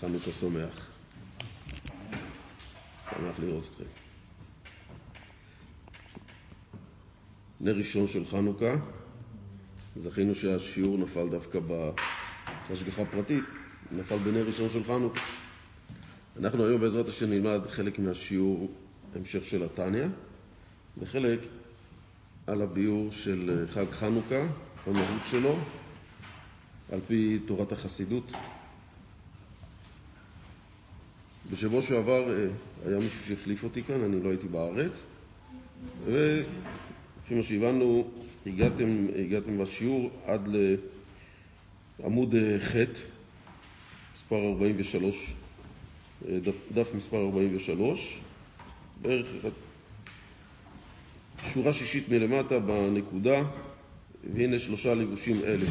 חנוכה שמח. שמח לראות אתכם. נר ראשון של חנוכה, זכינו שהשיעור נפל דווקא בהשגחה פרטית, נפל בנר ראשון של חנוכה. אנחנו היום בעזרת השם נלמד חלק מהשיעור המשך של התניא, וחלק על הביאור של חג חנוכה, המהות שלו, על פי תורת החסידות. בשבוע שעבר אה, היה מישהו שהחליף אותי כאן, אני לא הייתי בארץ, ולפי מה שהבנו, הגעתם, הגעתם בשיעור עד לעמוד אה, ח', מספר 43, אה, דף, מספר 43, בערך שורה שישית מלמטה בנקודה, והנה שלושה לבושים אלה.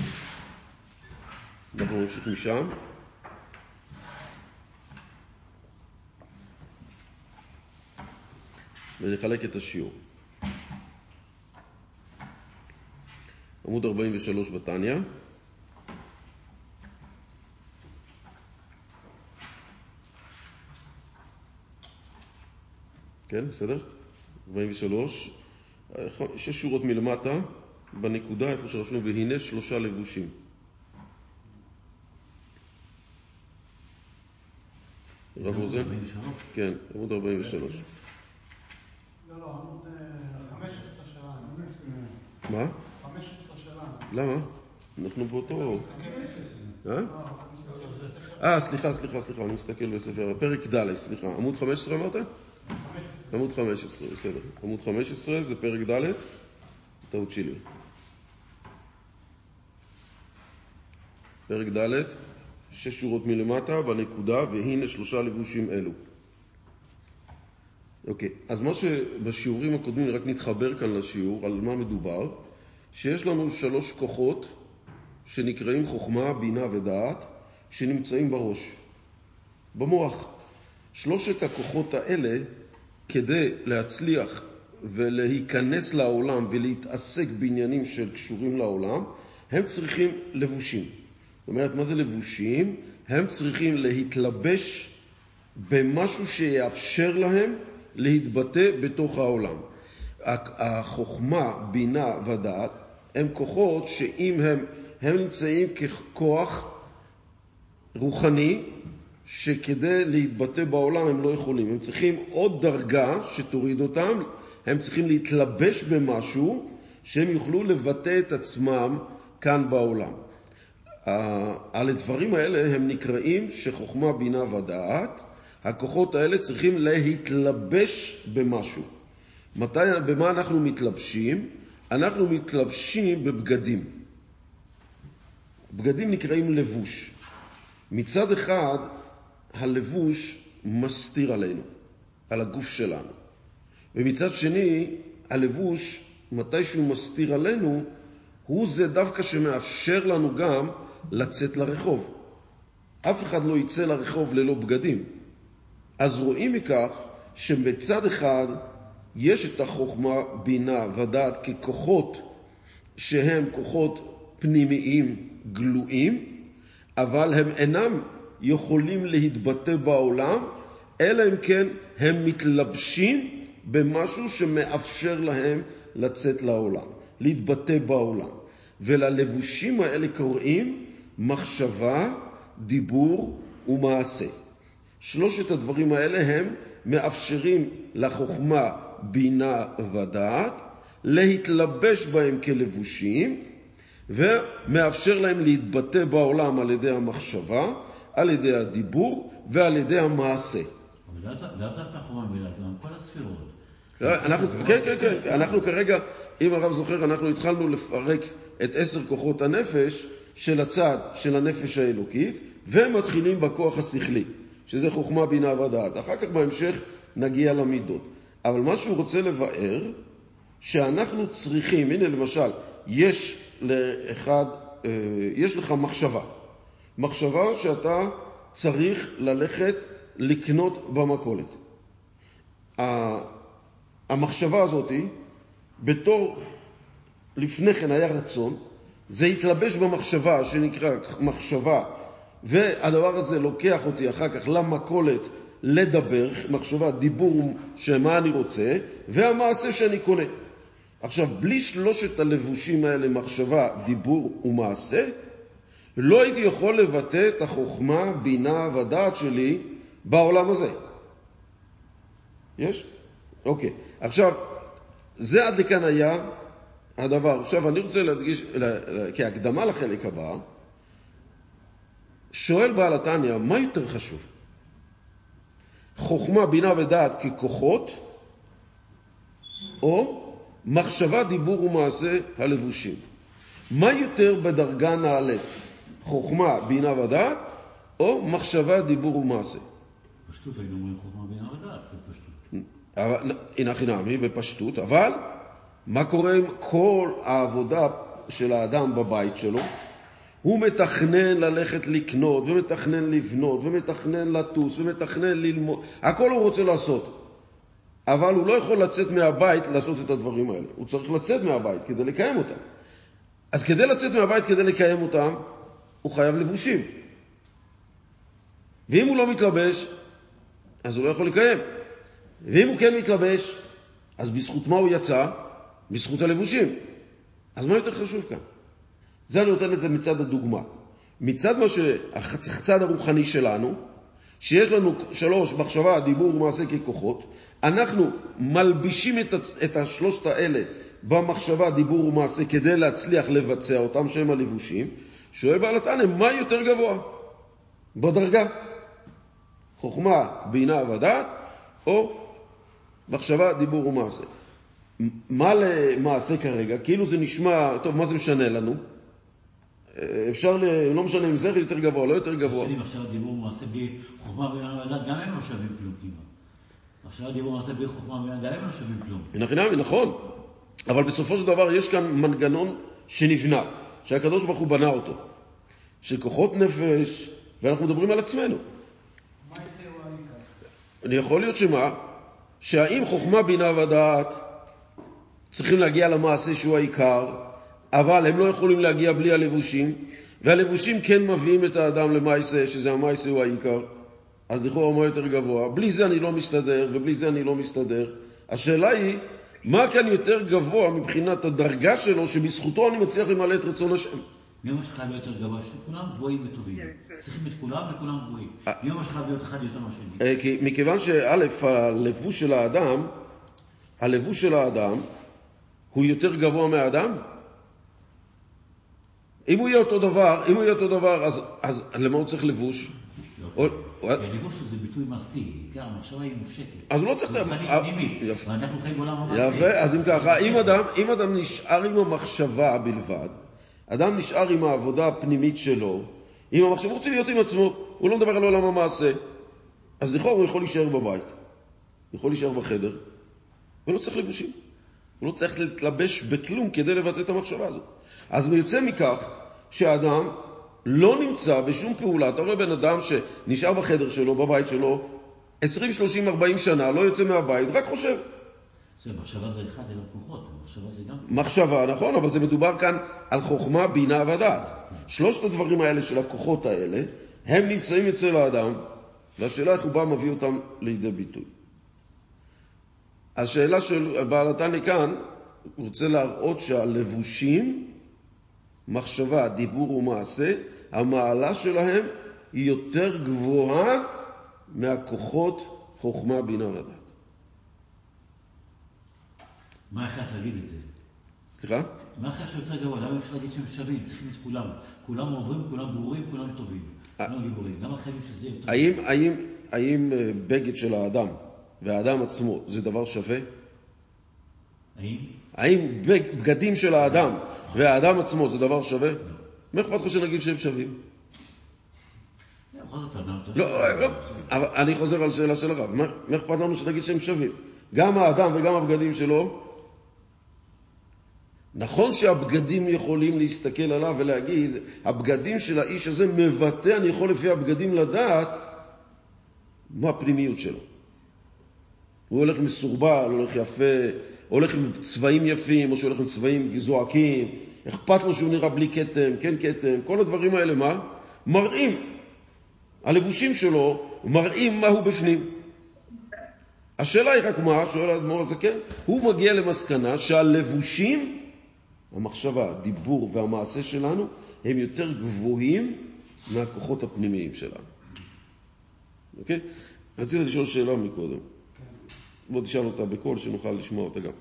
אנחנו נמשיך משם. ונחלק את השיעור. עמוד 43 בתניא. כן, בסדר? 43, שש שורות מלמטה, בנקודה איפה שרשנו והנה שלושה לבושים. רב רוזן? כן, עמוד 43. לא, לא, עמוד 15 שלנו. מה? 15 שלנו. למה? אנחנו באותו... אה? לא, אה, סליחה, סליחה, סליחה, אני מסתכל בספר, פרק ד', סליחה, עמוד 15 אמרת? עמוד 15, בסדר. עמוד 15 זה פרק ד', טעות שלי. פרק ד', שש שורות מלמטה, בנקודה, והנה שלושה לבושים אלו. אוקיי, אז מה שבשיעורים הקודמים, רק נתחבר כאן לשיעור, על מה מדובר, שיש לנו שלוש כוחות שנקראים חוכמה, בינה ודעת, שנמצאים בראש, במוח. שלושת הכוחות האלה, כדי להצליח ולהיכנס לעולם ולהתעסק בעניינים שקשורים לעולם, הם צריכים לבושים. זאת אומרת, מה זה לבושים? הם צריכים להתלבש במשהו שיאפשר להם להתבטא בתוך העולם. החוכמה, בינה ודעת הם כוחות שאם הם, הם נמצאים ככוח רוחני שכדי להתבטא בעולם הם לא יכולים. הם צריכים עוד דרגה שתוריד אותם, הם צריכים להתלבש במשהו שהם יוכלו לבטא את עצמם כאן בעולם. על הדברים האלה הם נקראים שחוכמה, בינה ודעת. הכוחות האלה צריכים להתלבש במשהו. מתי, במה אנחנו מתלבשים? אנחנו מתלבשים בבגדים. בגדים נקראים לבוש. מצד אחד, הלבוש מסתיר עלינו, על הגוף שלנו. ומצד שני, הלבוש, מתי שהוא מסתיר עלינו, הוא זה דווקא שמאפשר לנו גם לצאת לרחוב. אף אחד לא יצא לרחוב ללא בגדים. אז רואים מכך שבצד אחד יש את החוכמה, בינה ודעת ככוחות שהם כוחות פנימיים גלויים, אבל הם אינם יכולים להתבטא בעולם, אלא אם כן הם מתלבשים במשהו שמאפשר להם לצאת לעולם, להתבטא בעולם. וללבושים האלה קוראים מחשבה, דיבור ומעשה. שלושת הדברים האלה הם מאפשרים לחוכמה, בינה ודעת להתלבש בהם כלבושים ומאפשר להם להתבטא בעולם על ידי המחשבה, על ידי הדיבור ועל ידי המעשה. לאו דווקא גם כל הספירות. אנחנו, כן, כן, כן, אנחנו כרגע, אם הרב זוכר, אנחנו התחלנו לפרק את עשר כוחות הנפש של הצד של הנפש האלוקית, ומתחילים בכוח השכלי, שזה חוכמה, בינה ודעת. אחר כך בהמשך נגיע למידות. אבל מה שהוא רוצה לבאר, שאנחנו צריכים, הנה למשל, יש לאחד, אה, יש לך מחשבה. מחשבה שאתה צריך ללכת לקנות במכולת. המחשבה הזאת, בתור, לפני כן היה רצון, זה התלבש במחשבה שנקרא מחשבה והדבר הזה לוקח אותי אחר כך למכולת לדבר, מחשבה, דיבור שמה אני רוצה, והמעשה שאני קונה. עכשיו, בלי שלושת הלבושים האלה, מחשבה, דיבור ומעשה, לא הייתי יכול לבטא את החוכמה, בינה ודעת שלי בעולם הזה. יש? אוקיי. עכשיו, זה עד לכאן היה הדבר. עכשיו, אני רוצה להדגיש, כהקדמה לחלק הבא, שואל בעל התניא, מה יותר חשוב? חוכמה, בינה ודעת ככוחות, או מחשבה, דיבור ומעשה הלבושים? מה יותר בדרגה נעלית? חוכמה, בינה ודעת, או מחשבה, דיבור ומעשה? פשטות היינו אומרים חוכמה, בינה ודעת, בפשטות. הנה חינמי, בפשטות, אבל מה קורה עם כל העבודה של האדם בבית שלו? הוא מתכנן ללכת לקנות, ומתכנן לבנות, ומתכנן לטוס, ומתכנן ללמוד, הכל הוא רוצה לעשות. אבל הוא לא יכול לצאת מהבית לעשות את הדברים האלה. הוא צריך לצאת מהבית כדי לקיים אותם. אז כדי לצאת מהבית כדי לקיים אותם, הוא חייב לבושים. ואם הוא לא מתלבש, אז הוא לא יכול לקיים. ואם הוא כן מתלבש, אז בזכות מה הוא יצא? בזכות הלבושים. אז מה יותר חשוב כאן? זה אני נותן את זה מצד הדוגמה. מצד מה שהצד הרוחני שלנו, שיש לנו שלוש, מחשבה, דיבור ומעשה ככוחות, אנחנו מלבישים את, את השלושת האלה במחשבה, דיבור ומעשה כדי להצליח לבצע אותם, שהם הלבושים, שואל בעל התנא, מה יותר גבוה בדרגה? חוכמה, בינה ודעת, או מחשבה, דיבור ומעשה. מה למעשה כרגע? כאילו זה נשמע, טוב, מה זה משנה לנו? אפשר, לא משנה אם זה יותר גבוה, לא יותר גבוה. עכשיו דיבור ומעשה בלי חוכמה ודעת, גם הם לא שווים כלום כמעט. עכשיו דיבור ומעשה בלי חוכמה בינה ודעת, הם לא שווים כלום. נכון, אבל בסופו של דבר יש כאן מנגנון שנבנה, שהקדוש ברוך הוא בנה אותו, של כוחות נפש, ואנחנו מדברים על עצמנו. אני יכול להיות שמה? שהאם חוכמה, בינה ודעת צריכים להגיע למעשה שהוא העיקר, אבל הם לא יכולים להגיע בלי הלבושים, והלבושים כן מביאים את האדם למעשה, שזה המעשה הוא העיקר, אז לכאורה מה יותר גבוה? בלי זה אני לא מסתדר, ובלי זה אני לא מסתדר. השאלה היא, מה כאן יותר גבוה מבחינת הדרגה שלו, שבזכותו אני מצליח למלא את רצון השם? מי אומר שחייב להיות יותר גבוה? שכולם גבוהים וטובים. צריכים את כולם וכולם גבוהים. מי אומר שחייב להיות אחד יותר מהשני? מכיוון שא', הלבוש של האדם, הלבוש של האדם הוא יותר גבוה מהאדם? אם הוא יהיה אותו דבר, אם הוא יהיה אותו דבר, אז, אז למה הוא צריך לבוש? לבוש זה ביטוי מעשי, עיקר המחשבה היא מופשטת. אז הוא לא צריך... יפה. ואנחנו חיים בעולם המעשי. יפה, אז אם ככה, אם אדם, אם אדם נשאר עם המחשבה בלבד, אדם נשאר עם העבודה הפנימית שלו, עם המחשבה, הוא רוצה להיות עם עצמו, הוא לא מדבר על עולם המעשה. אז לכאורה הוא יכול להישאר בבית, יכול להישאר בחדר, ולא צריך לבושים. הוא לא צריך להתלבש בכלום כדי לבטא את המחשבה הזאת. אז יוצא מכך שהאדם לא נמצא בשום פעולה. אתה רואה בן אדם שנשאר בחדר שלו, בבית שלו, 20, 30, 40 שנה, לא יוצא מהבית, רק חושב. מחשבה זה אחד, אלא כוחות, מחשבה זה גם... מחשבה, נכון, אבל זה מדובר כאן על חוכמה, בינה ודעת. שלושת הדברים האלה של הכוחות האלה, הם נמצאים אצל האדם, והשאלה איך הוא בא מביא אותם לידי ביטוי. השאלה של בעל התניא כאן, הוא רוצה להראות שהלבושים, מחשבה, דיבור ומעשה, המעלה שלהם היא יותר גבוהה מהכוחות חוכמה, בינה ודעת. מה הכרח להגיד את זה? סליחה? מה הכרח שיותר גבוה? למה אפשר להגיד שהם שווים? צריכים את כולם. כולם עוברים, כולם ברורים, כולם טובים. כולם גיבורים. למה חייבים שזה יותר האם, האם, האם אה, בגד של האדם והאדם עצמו זה דבר שווה? האם? האם בגדים של האדם והאדם עצמו זה דבר שווה? מה אכפת לך שנגיד שהם שווים? לא, לא, אבל אני חוזר על שאלה של הרב. מה אכפת לנו שנגיד שהם שווים? גם האדם וגם הבגדים שלו, נכון שהבגדים יכולים להסתכל עליו ולהגיד, הבגדים של האיש הזה מבטא, אני יכול לפי הבגדים לדעת מה הפנימיות שלו. הוא הולך מסורבל, הולך יפה, הולך עם צבעים יפים, או שהוא הולך עם צבעים זועקים, אכפת לו שהוא נראה בלי כתם, כן כתם, כל הדברים האלה, מה? מראים הלבושים שלו מראים מה הוא בפנים. השאלה היא רק מה, שואל האדמו"ר הזה, כן? הוא מגיע למסקנה שהלבושים, המחשבה, הדיבור והמעשה שלנו, הם יותר גבוהים מהכוחות הפנימיים שלנו. אוקיי? רציתי לשאול שאלה מקודם. בוא תשאל אותה בקול, שנוכל לשמוע אותה גם.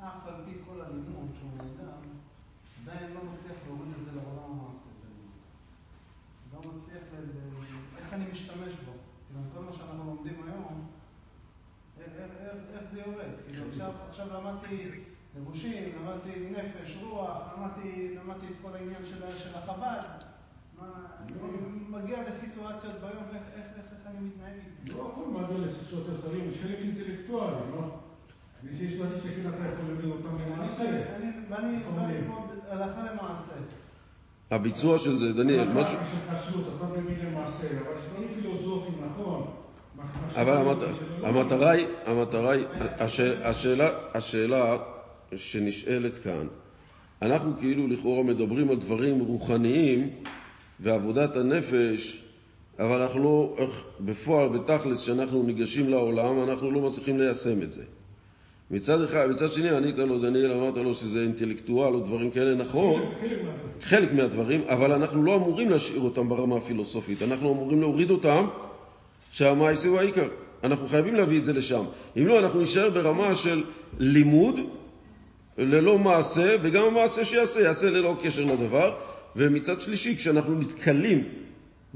אף על פי כל הלימוד שהוא נהדר, עדיין לא מצליח להוריד את זה לעולם. לא מצליח, איך אני משתמש בו? כאילו, כל מה שאנחנו לומדים היום, איך זה יורד? כאילו, עכשיו למדתי לבושים, למדתי נפש, רוח, למדתי את כל העניין של החב"ד. מגיע לסיטואציות ביום, איך? לא הכל מגיע לסיטואציות חיים, יש חלק אינטלקטואלי, לא? מי שיש דברים שכן אתה יכול להביא אותם למעשה. ואני בא ללמוד הלכה למעשה. הביצוע של זה, דניאל, משהו... אתה מבין למעשה, אבל יש דברים פילוסופיים, נכון. אבל המטרה היא, המטרה היא, השאלה, השאלה שנשאלת כאן, אנחנו כאילו לכאורה מדברים על דברים רוחניים ועבודת הנפש, אבל אנחנו לא, בפועל, בתכלס, כשאנחנו ניגשים לעולם, אנחנו לא מצליחים ליישם את זה. מצד אחד, מצד שני ענית לו, דניאל, אמרת לו שזה אינטלקטואל או דברים כאלה, נכון, חלק מהדברים, אבל אנחנו לא אמורים להשאיר אותם ברמה הפילוסופית, אנחנו אמורים להוריד אותם שהמעשה הוא העיקר. אנחנו חייבים להביא את זה לשם. אם לא, אנחנו נשאר ברמה של לימוד ללא מעשה, וגם המעשה שיעשה, יעשה ללא קשר לדבר. ומצד שלישי, כשאנחנו נתקלים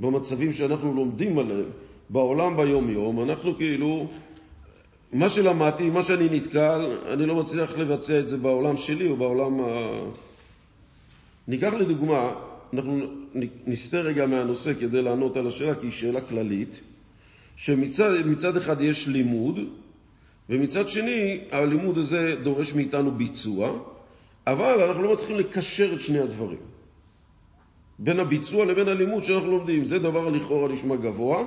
במצבים שאנחנו לומדים עליהם בעולם ביום-יום, אנחנו כאילו, מה שלמדתי, מה שאני נתקל, אני לא מצליח לבצע את זה בעולם שלי או בעולם ה... ניקח לדוגמה, אנחנו נסתה רגע מהנושא כדי לענות על השאלה, כי היא שאלה כללית. שמצד אחד יש לימוד, ומצד שני הלימוד הזה דורש מאיתנו ביצוע, אבל אנחנו לא מצליחים לקשר את שני הדברים. בין הביצוע לבין הלימוד שאנחנו לומדים. זה דבר לכאורה נשמע גבוה,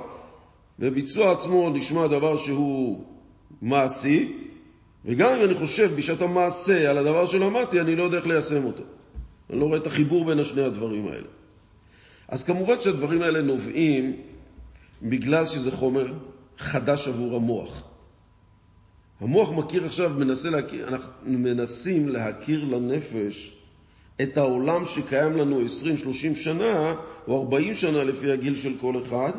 וביצוע עצמו נשמע דבר שהוא מעשי, וגם אם אני חושב בשעת המעשה על הדבר שלמדתי, אני לא יודע איך ליישם אותו. אני לא רואה את החיבור בין השני הדברים האלה. אז כמובן שהדברים האלה נובעים בגלל שזה חומר חדש עבור המוח. המוח מכיר עכשיו, מנסה להכיר, אנחנו מנסים להכיר לנפש את העולם שקיים לנו 20-30 שנה, או 40 שנה לפי הגיל של כל אחד.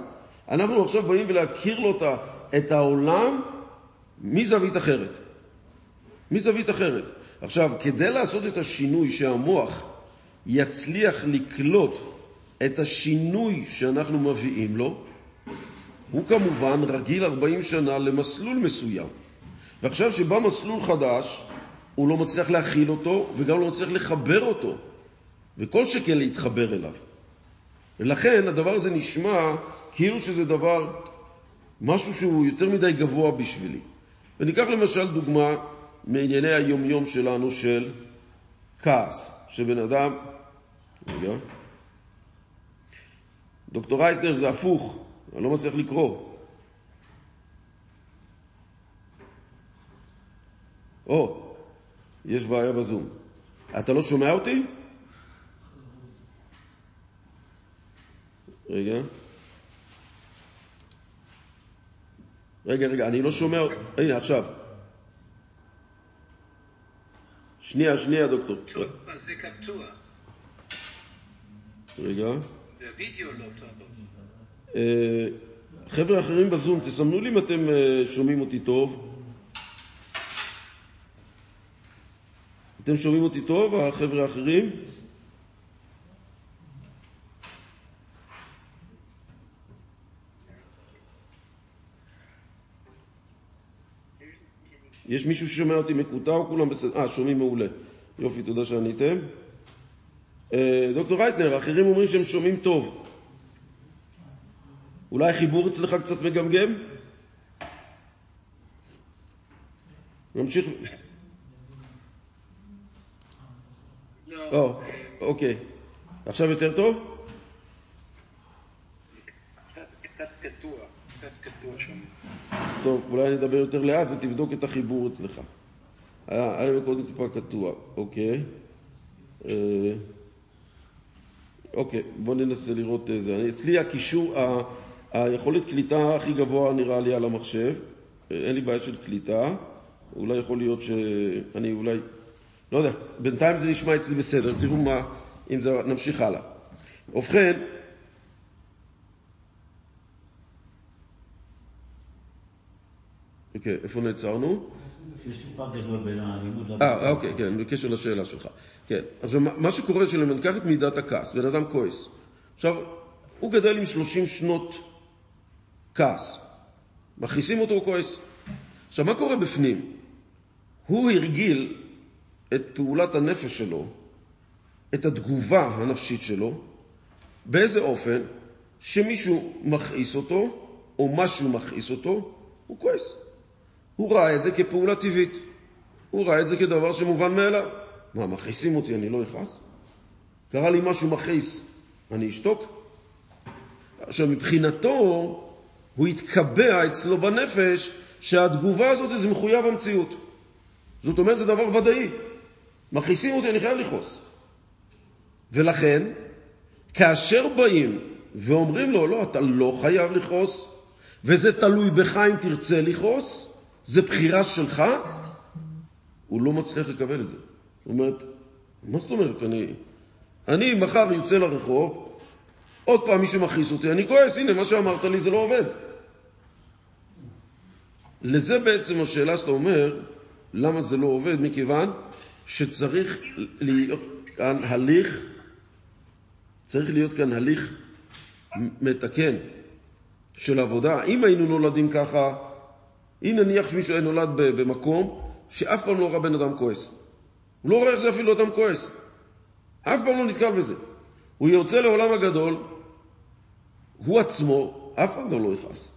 אנחנו עכשיו באים ולהכיר לו את העולם מזווית אחרת. מזווית אחרת. עכשיו, כדי לעשות את השינוי שהמוח יצליח לקלוט את השינוי שאנחנו מביאים לו, הוא כמובן רגיל 40 שנה למסלול מסוים. ועכשיו שבא מסלול חדש, הוא לא מצליח להכיל אותו וגם לא מצליח לחבר אותו, וכל שכן להתחבר אליו. ולכן הדבר הזה נשמע כאילו שזה דבר, משהו שהוא יותר מדי גבוה בשבילי. וניקח למשל דוגמה מענייני היומיום שלנו של כעס, שבן אדם, רגע, דוקטור רייטנר זה הפוך, אני לא מצליח לקרוא. או, יש בעיה בזום. אתה לא שומע אותי? רגע. רגע, רגע, אני לא שומע... הנה, עכשיו. שנייה, שנייה, דוקטור. זה קטוע. רגע. והווידאו לא טוב. אה, חבר'ה אחרים בזום, תסמנו לי אם אתם אה, שומעים אותי טוב. אתם שומעים אותי טוב, החבר'ה האחרים? יש מישהו ששומע אותי מקוטע או כולם בסדר? אה, שומעים מעולה. יופי, תודה שעניתם. אה, דוקטור רייטנר, האחרים אומרים שהם שומעים טוב. אולי החיבור אצלך קצת מגמגם? נמשיך. לא. אוקיי. עכשיו יותר טוב? טוב, אולי אני אדבר יותר לאט ותבדוק את החיבור אצלך. היה קודם טיפה קטוע, אוקיי. אה, אוקיי, בואו ננסה לראות איזה. אני, אצלי הקישור, ה, היכולת קליטה הכי גבוה נראה לי על המחשב. אין לי בעיה של קליטה. אולי יכול להיות שאני אולי... לא יודע, בינתיים זה נשמע אצלי בסדר. תראו מה, אם זה... נמשיך הלאה. ובכן, אוקיי, איפה נעצרנו? יש פער גדול בין הלימוד לביצוע. אה, אוקיי, כן, בקשר לשאלה שלך. כן, עכשיו, מה שקורה שלם, ניקח את מידת הכעס, בן אדם כועס. עכשיו, הוא גדל עם 30 שנות כעס. מכניסים אותו, הוא כועס. עכשיו, מה קורה בפנים? הוא הרגיל את פעולת הנפש שלו, את התגובה הנפשית שלו, באיזה אופן שמישהו מכעיס אותו, או משהו מכעיס אותו, הוא כועס. הוא ראה את זה כפעולה טבעית. הוא ראה את זה כדבר שמובן מאליו. מה, מכעיסים אותי, אני לא אכעס? קרה לי משהו מכעיס, אני אשתוק? עכשיו, מבחינתו, הוא התקבע אצלו בנפש שהתגובה הזאת זה מחויב המציאות. זאת אומרת, זה דבר ודאי. מכעיסים אותי, אני חייב לכעוס. ולכן, כאשר באים ואומרים לו, לא, אתה לא חייב לכעוס, וזה תלוי בך אם תרצה לכעוס, זה בחירה שלך, הוא לא מצליח לקבל את זה. זאת אומרת, מה זאת אומרת? אני, אני מחר יוצא לרחוב, עוד פעם מישהו מכעיס אותי, אני כועס, הנה, מה שאמרת לי זה לא עובד. לזה בעצם השאלה שאתה אומר, למה זה לא עובד? מכיוון שצריך להיות כאן הליך, צריך להיות כאן הליך מתקן של עבודה. אם היינו נולדים ככה, אם נניח שמישהו היה נולד במקום שאף פעם לא ראה בן אדם כועס. הוא לא רואה איך זה אפילו אדם כועס. אף פעם לא נתקל בזה. הוא יוצא לעולם הגדול, הוא עצמו אף פעם לא יכעס.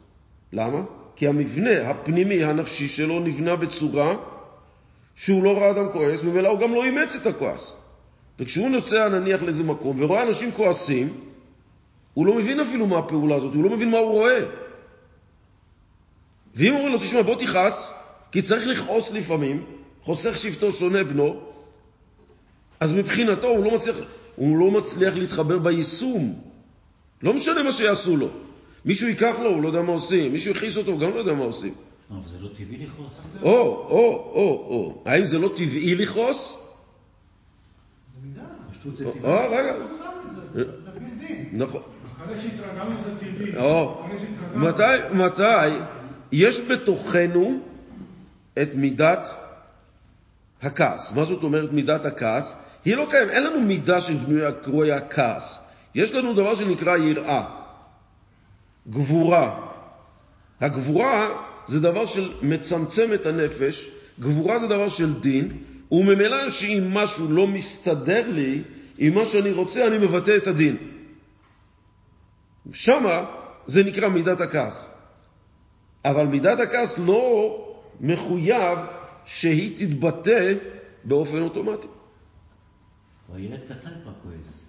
למה? כי המבנה הפנימי הנפשי שלו נבנה בצורה שהוא לא ראה אדם כועס, וממילא הוא גם לא אימץ את הכועס. וכשהוא נוצא נניח לאיזה מקום ורואה אנשים כועסים, הוא לא מבין אפילו מה הפעולה הזאת, הוא לא מבין מה הוא רואה. ואם אומרים לו, תשמע, בוא תכעס, כי צריך לכעוס לפעמים, חוסך שבטו שונא בנו, אז מבחינתו הוא לא מצליח, הוא לא מצליח להתחבר ביישום. לא משנה מה שיעשו לו. מישהו ייקח לו, הוא לא יודע מה עושים. מישהו יכעיס אותו, הוא גם לא יודע מה עושים. אבל זה לא טבעי לכעוס. או, או, או, או. האם זה לא טבעי לכעוס? זה מידה. פשטות זה או, טבעי. רגע. זה, בלתי. נכון. אחרי שהתרגלנו זה טבעי. או, מתי יש בתוכנו את מידת הכעס. מה זאת אומרת מידת הכעס? היא לא קיימת, אין לנו מידה שבנויה קרויה כעס. יש לנו דבר שנקרא יראה, גבורה. הגבורה זה דבר שמצמצם את הנפש, גבורה זה דבר של דין, וממילא שאם משהו לא מסתדר לי עם מה שאני רוצה, אני מבטא את הדין. שמה זה נקרא מידת הכעס. אבל מידת הכעס לא מחויב שהיא תתבטא באופן אוטומטי. הילד קטן כבר כועס.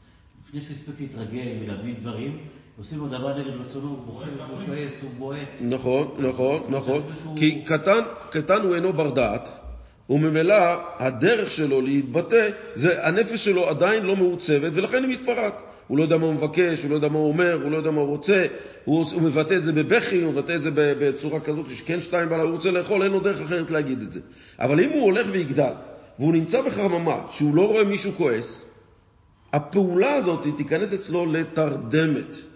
לפני הספיק להתרגל ולהבין דברים, עושים לו דבר נגד רצונו, הוא בוכה, הוא כועס, הוא בועט. נכון, נכון, נכון. כי קטן, קטן הוא אינו בר דעת, וממילא הדרך שלו להתבטא, זה הנפש שלו עדיין לא מעוצבת, ולכן היא מתפרעת. הוא לא יודע מה הוא מבקש, הוא לא יודע מה הוא אומר, הוא לא יודע מה הוא רוצה, הוא, הוא מבטא את זה בבכי, הוא מבטא את זה בצורה כזאת שכן שתיים בלילה, הוא רוצה לאכול, אין לו דרך אחרת להגיד את זה. אבל אם הוא הולך ויגדל, והוא נמצא בחממה, שהוא לא רואה מישהו כועס, הפעולה הזאת תיכנס אצלו לתרדמת.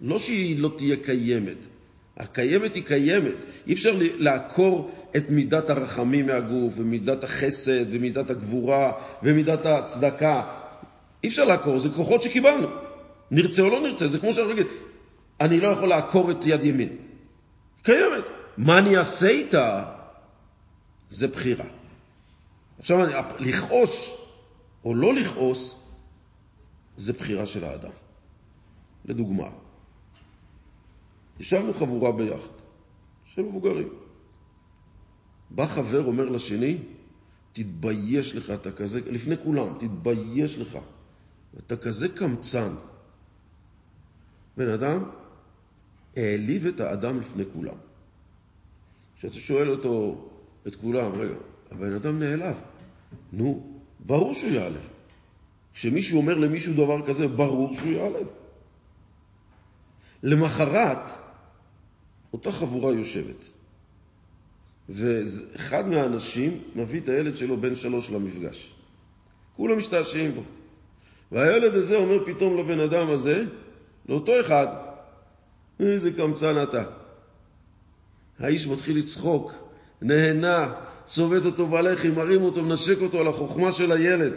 לא שהיא לא תהיה קיימת. הקיימת היא קיימת. אי אפשר לעקור את מידת הרחמים מהגוף, ומידת החסד, ומידת הגבורה, ומידת הצדקה. אי אפשר לעקור, זה כוחות שקיבלנו. נרצה או לא נרצה, זה כמו שאני אגיד, אני לא יכול לעקור את יד ימין. קיימת. מה אני אעשה איתה? זה בחירה. עכשיו, אני- לכעוס או לא לכעוס, זה בחירה של האדם. לדוגמה, ישבנו חבורה ביחד, של מבוגרים. בא חבר, אומר לשני, תתבייש לך, אתה כזה, לפני כולם, תתבייש לך, אתה כזה קמצן. בן אדם העליב את האדם לפני כולם. כשאתה שואל אותו, את כולם, רגע, הבן אדם נעלב. נו, ברור שהוא יעלב. כשמישהו אומר למישהו דבר כזה, ברור שהוא ייעלב. למחרת, אותה חבורה יושבת, ואחד מהאנשים מביא את הילד שלו בן שלוש למפגש. כולם משתעשעים בו. והילד הזה אומר פתאום לבן אדם הזה, לאותו אחד, איזה קמצן אתה. האיש מתחיל לצחוק, נהנה, צובט אותו בלחי, מרים אותו, מנשק אותו על החוכמה של הילד.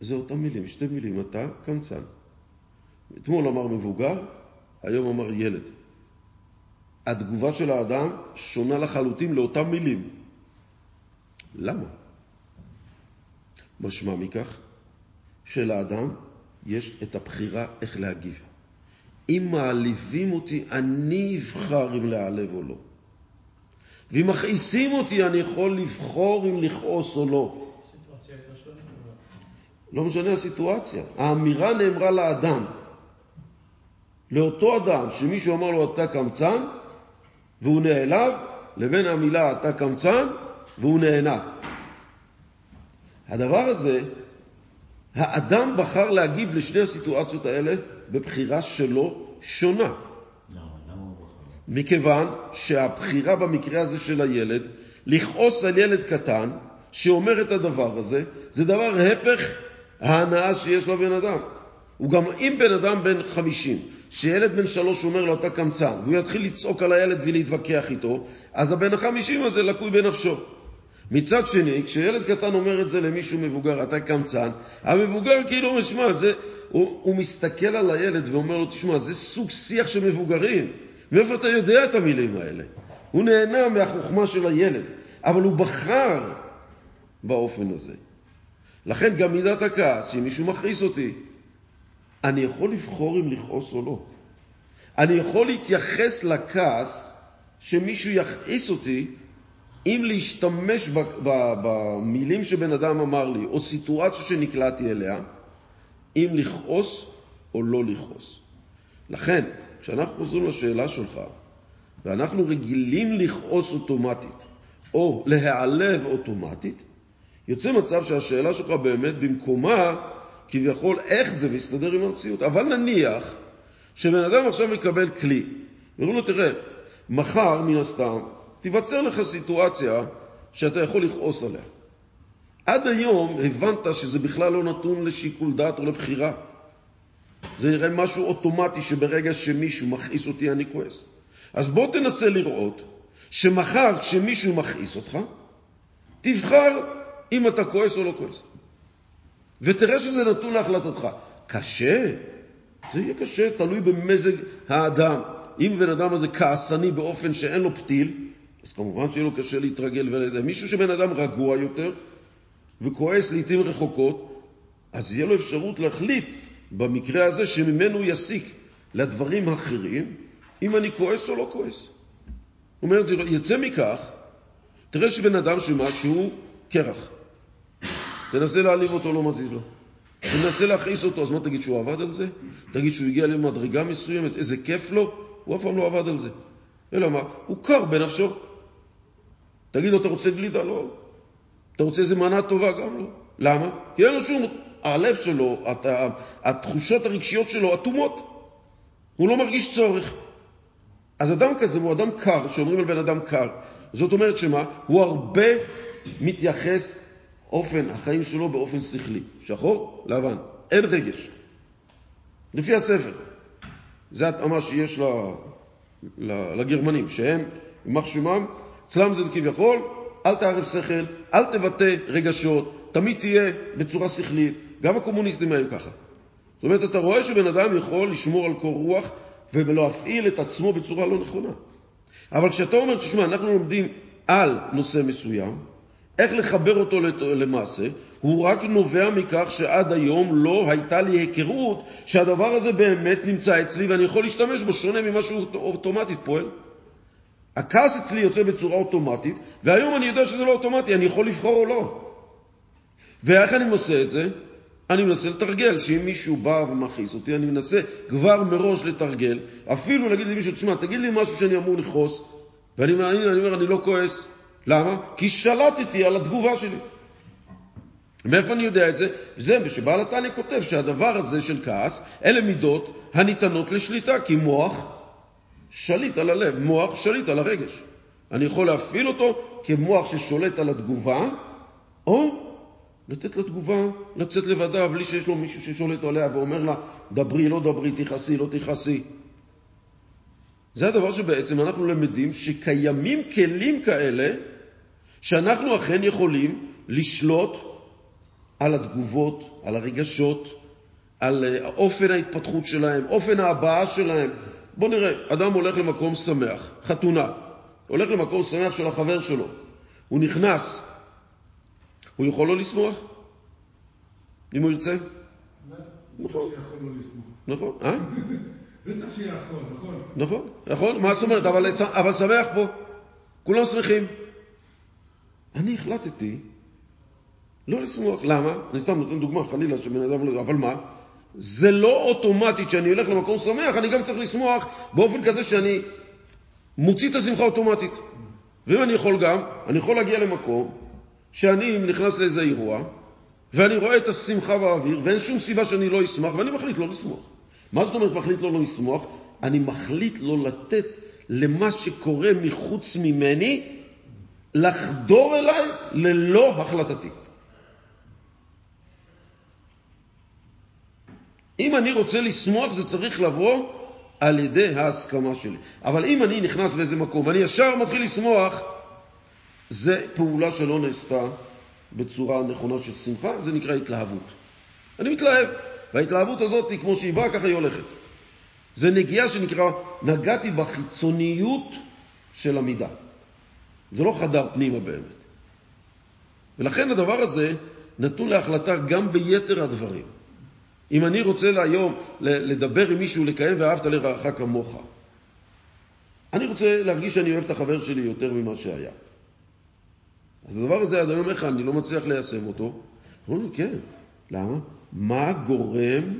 זה אותם מילים, שתי מילים, אתה קמצן. אתמול אמר מבוגר, היום אמר ילד. התגובה של האדם שונה לחלוטין לאותם מילים. למה? משמע מכך שלאדם יש את הבחירה איך להגיב. אם מעליבים אותי, אני אבחר אם להעלב או לא. ואם מכעיסים אותי, אני יכול לבחור אם לכעוס או לא. לא משנה הסיטואציה. האמירה נאמרה לאדם. לאותו אדם שמישהו אמר לו אתה קמצן והוא נעלב, לבין המילה אתה קמצן והוא נהנה. הדבר הזה, האדם בחר להגיב לשני הסיטואציות האלה בבחירה שלו שונה. מכיוון שהבחירה במקרה הזה של הילד, לכעוס על ילד קטן שאומר את הדבר הזה, זה דבר הפך ההנאה שיש לבן אדם. הוא גם אם בן אדם בן 50, שילד בן שלוש אומר לו אתה קמצן, והוא יתחיל לצעוק על הילד ולהתווכח איתו, אז הבן החמישים הזה לקוי בנפשו. מצד שני, כשילד קטן אומר את זה למישהו מבוגר, אתה קמצן, המבוגר כאילו משמע, זה, הוא, הוא מסתכל על הילד ואומר לו, תשמע, זה סוג שיח של מבוגרים. מאיפה אתה יודע את המילים האלה? הוא נהנה מהחוכמה של הילד, אבל הוא בחר באופן הזה. לכן גם מידת הכעס, אם מישהו מכעיס אותי, אני יכול לבחור אם לכעוס או לא. אני יכול להתייחס לכעס שמישהו יכעיס אותי אם להשתמש במילים שבן אדם אמר לי, או סיטואציה שנקלעתי אליה, אם לכעוס או לא לכעוס. לכן, כשאנחנו חוזרים לשאלה שלך, ואנחנו רגילים לכעוס אוטומטית, או להיעלב אוטומטית, יוצא מצב שהשאלה שלך באמת במקומה, כביכול איך זה מסתדר עם המציאות. אבל נניח שבן אדם עכשיו מקבל כלי, ואומרים לו, תראה, מחר מן הסתם תיווצר לך סיטואציה שאתה יכול לכעוס עליה. עד היום הבנת שזה בכלל לא נתון לשיקול דעת או לבחירה. זה נראה משהו אוטומטי שברגע שמישהו מכעיס אותי אני כועס. אז בוא תנסה לראות שמחר כשמישהו מכעיס אותך, תבחר אם אתה כועס או לא כועס. ותראה שזה נתון להחלטתך. קשה? זה יהיה קשה, תלוי במזג האדם. אם בן אדם הזה כעסני באופן שאין לו פתיל, אז כמובן שיהיה לו קשה להתרגל ולזה. מישהו שבן אדם רגוע יותר וכועס לעיתים רחוקות, אז יהיה לו אפשרות להחליט במקרה הזה שממנו יסיק לדברים אחרים, אם אני כועס או לא כועס. הוא אומר, יצא מכך, תראה שבן אדם שמשהו קרח. תנסה להעליב אותו, לא מזיז לו. תנסה להכעיס אותו, אז מה תגיד שהוא עבד על זה? תגיד שהוא הגיע למדרגה מסוימת, איזה כיף לו? הוא אף פעם לא עבד על זה. אלא מה? הוא קר בנפשו. תגיד לו, אתה רוצה גלידה? לא. אתה רוצה איזה מנה טובה? גם לא. למה? כי אין לו שום... הלב שלו, התחושות הרגשיות שלו אטומות. הוא לא מרגיש צורך. אז אדם כזה הוא אדם קר, שאומרים על בן אדם קר. זאת אומרת שמה? הוא הרבה מתייחס אופן החיים שלו באופן שכלי. שחור, לבן. אין רגש. לפי הספר. זה התאמה שיש לגרמנים, שהם, יימח שמם, אצלם זה כביכול, אל תערב שכל, אל תבטא רגשות, תמיד תהיה בצורה שכלית. גם הקומוניסטים היו ככה. זאת אומרת, אתה רואה שבן אדם יכול לשמור על קור רוח ולהפעיל את עצמו בצורה לא נכונה. אבל כשאתה אומר, תשמע, אנחנו לומדים על נושא מסוים, איך לחבר אותו למעשה, הוא רק נובע מכך שעד היום לא הייתה לי היכרות שהדבר הזה באמת נמצא אצלי ואני יכול להשתמש בו שונה ממה שהוא אוטומטית פועל. הכעס אצלי יוצא בצורה אוטומטית, והיום אני יודע שזה לא אוטומטי, אני יכול לבחור או לא. ואיך אני עושה את זה? אני מנסה לתרגל, שאם מישהו בא ומכעיס אותי, אני מנסה כבר מראש לתרגל, אפילו להגיד למישהו, תשמע, תגיד לי משהו שאני אמור לכעוס, ואני אני, אני אומר, אני לא כועס. למה? כי שלטתי על התגובה שלי. מאיפה אני יודע את זה? זה שבעל התניא כותב שהדבר הזה של כעס, אלה מידות הניתנות לשליטה, כי מוח שליט על הלב, מוח שליט על הרגש. אני יכול להפעיל אותו כמוח ששולט על התגובה, או לתת לתגובה לצאת לבדה בלי שיש לו מישהו ששולט עליה ואומר לה, דברי, לא דברי, תכעסי, לא תכעסי. זה הדבר שבעצם אנחנו למדים שקיימים כלים כאלה שאנחנו אכן יכולים לשלוט על התגובות, על הרגשות, על אה, אופן ההתפתחות שלהם, אופן ההבעה שלהם. בואו נראה, אדם הולך למקום שמח, חתונה, הולך למקום שמח של החבר שלו, הוא נכנס, הוא יכול לא לשמוח? אם הוא ירצה? נכון. נכון, אה? בטח שיכול, נכון. נכון, נכון, מה זאת אומרת? אבל שמח פה, כולם שמחים. אני החלטתי לא לשמוח. למה? אני סתם נותן דוגמה, חלילה, שבן אדם לא... אבל מה? זה לא אוטומטית שאני הולך למקום שמח, אני גם צריך לשמוח באופן כזה שאני מוציא את השמחה אוטומטית. ואם אני יכול גם, אני יכול להגיע למקום שאני נכנס לאיזה אירוע, ואני רואה את השמחה באוויר, ואין שום סיבה שאני לא אשמח, ואני מחליט לא לשמוח. מה זאת אומרת מחליט לא לשמוח? אני מחליט לא לתת למה שקורה מחוץ ממני לחדור אליי ללא החלטתי. אם אני רוצה לשמוח, זה צריך לבוא על ידי ההסכמה שלי. אבל אם אני נכנס באיזה מקום ואני ישר מתחיל לשמוח, זה פעולה שלא נעשתה בצורה נכונה של שמחה, זה נקרא התלהבות. אני מתלהב, וההתלהבות הזאת, כמו שהיא באה, ככה היא הולכת. זה נגיעה שנקרא, נגעתי בחיצוניות של המידה. זה לא חדר פנימה באמת. ולכן הדבר הזה נתון להחלטה גם ביתר הדברים. אם אני רוצה היום לדבר עם מישהו, לקיים ואהבת לרעך כמוך, אני רוצה להרגיש שאני אוהב את החבר שלי יותר ממה שהיה. אז הדבר הזה עד היום איך אני לא מצליח ליישם אותו. לי, כן. למה? מה גורם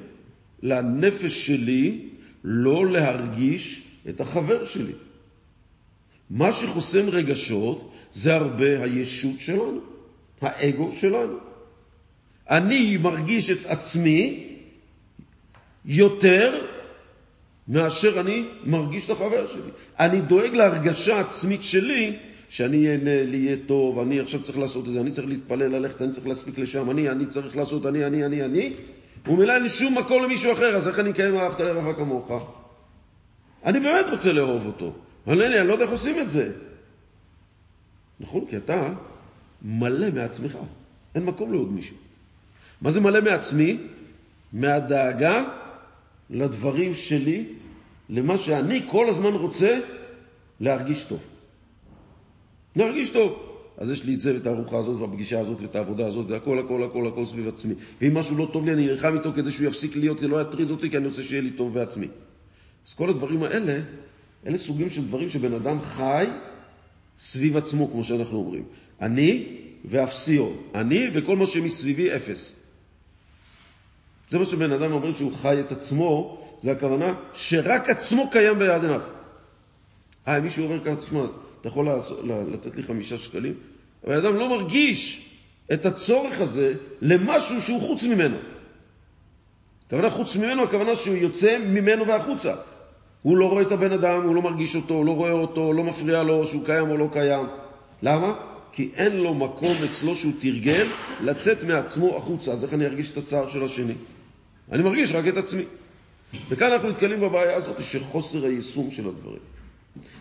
לנפש שלי לא להרגיש את החבר שלי? מה שחוסם רגשות זה הרבה הישות שלנו, האגו שלנו. אני מרגיש את עצמי יותר מאשר אני מרגיש את החבר שלי. אני דואג להרגשה עצמית שלי, שאני אהנה, לי יהיה טוב, אני עכשיו צריך לעשות את זה, אני צריך להתפלל, ללכת, אני צריך להספיק לשם, אני, אני צריך לעשות, אני, אני, אני, אני, ומילא אין לי שום מקום למישהו אחר, אז איך אני אקיים אהבת לרעך כמוך? אני באמת רוצה לאהוב אותו, אין לי, אני לא יודע איך עושים את זה. נכון, כי אתה מלא מעצמך, אין מקום לעוד מישהו. מה זה מלא מעצמי? מהדאגה לדברים שלי, למה שאני כל הזמן רוצה להרגיש טוב. להרגיש טוב. אז יש לי את זה ואת הארוחה הזאת והפגישה הזאת ואת העבודה הזאת, זה הכל, הכל, הכל, הכל סביב עצמי. ואם משהו לא טוב לי, אני נלחם איתו כדי שהוא יפסיק להיות, לא יטריד אותי, כי אני רוצה שיהיה לי טוב בעצמי. אז כל הדברים האלה, אלה סוגים של דברים שבן אדם חי סביב עצמו, כמו שאנחנו אומרים. אני ואפסיו. אני וכל מה שמסביבי אפס. זה מה שבן אדם אומר שהוא חי את עצמו, זה הכוונה שרק עצמו קיים ביד עיניו. אה, מישהו אומר ככה, תשמע, אתה יכול לתת לי חמישה שקלים? אבל אדם לא מרגיש את הצורך הזה למשהו שהוא חוץ ממנו. הכוונה חוץ ממנו, הכוונה שהוא יוצא ממנו והחוצה. הוא לא רואה את הבן אדם, הוא לא מרגיש אותו, הוא לא רואה אותו, לא מפריע לו שהוא קיים או לא קיים. למה? כי אין לו מקום אצלו שהוא תרגל לצאת מעצמו החוצה. אז איך אני ארגיש את הצער של השני? אני מרגיש רק את עצמי. וכאן אנחנו נתקלים בבעיה הזאת של חוסר היישום של הדברים.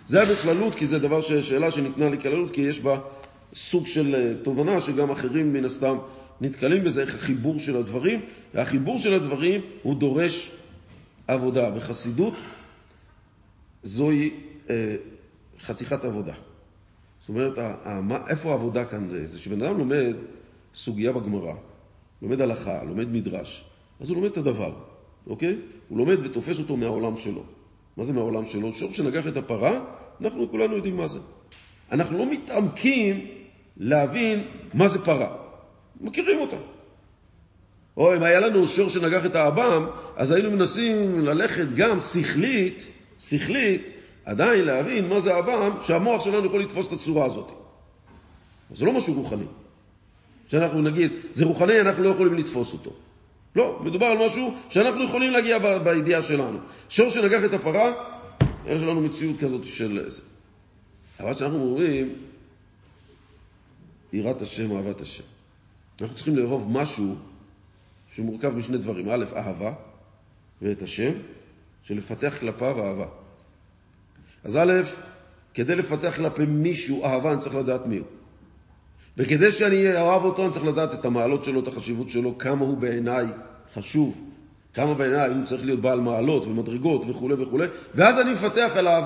זה היה בכללות, כי זו שאלה שניתנה לכללות, כי יש בה סוג של אה, תובנה שגם אחרים מן הסתם נתקלים בזה, איך החיבור של הדברים, והחיבור של הדברים הוא דורש עבודה. בחסידות זוהי אה, חתיכת עבודה. זאת אומרת, איפה העבודה כאן זה? זה שבן אדם לומד סוגיה בגמרא, לומד הלכה, לומד מדרש, אז הוא לומד את הדבר, אוקיי? הוא לומד ותופס אותו מהעולם שלו. מה זה מהעולם שלו? שור שנגח את הפרה, אנחנו כולנו יודעים מה זה. אנחנו לא מתעמקים להבין מה זה פרה. מכירים אותה. או אם היה לנו שור שנגח את האב"ם, אז היינו מנסים ללכת גם שכלית, שכלית, עדיין להבין מה זה אב"ם, שהמוח שלנו יכול לתפוס את הצורה הזאת. זה לא משהו רוחני. שאנחנו נגיד, זה רוחני, אנחנו לא יכולים לתפוס אותו. לא, מדובר על משהו שאנחנו יכולים להגיע ב- בידיעה שלנו. שור שנגח את הפרה, יש לנו מציאות כזאת של זה. אבל כשאנחנו אומרים, יראת השם, אהבת השם. אנחנו צריכים לאהוב משהו שמורכב משני דברים. א', אהבה, ואת השם, שלפתח כלפיו אהבה. אז א', כדי לפתח כלפי מישהו אהבה, אני צריך לדעת מי הוא. וכדי שאני אוהב אותו, אני צריך לדעת את המעלות שלו, את החשיבות שלו, כמה הוא בעיניי חשוב, כמה בעיניי הוא צריך להיות בעל מעלות ומדרגות וכו' וכו', ואז אני מפתח עליו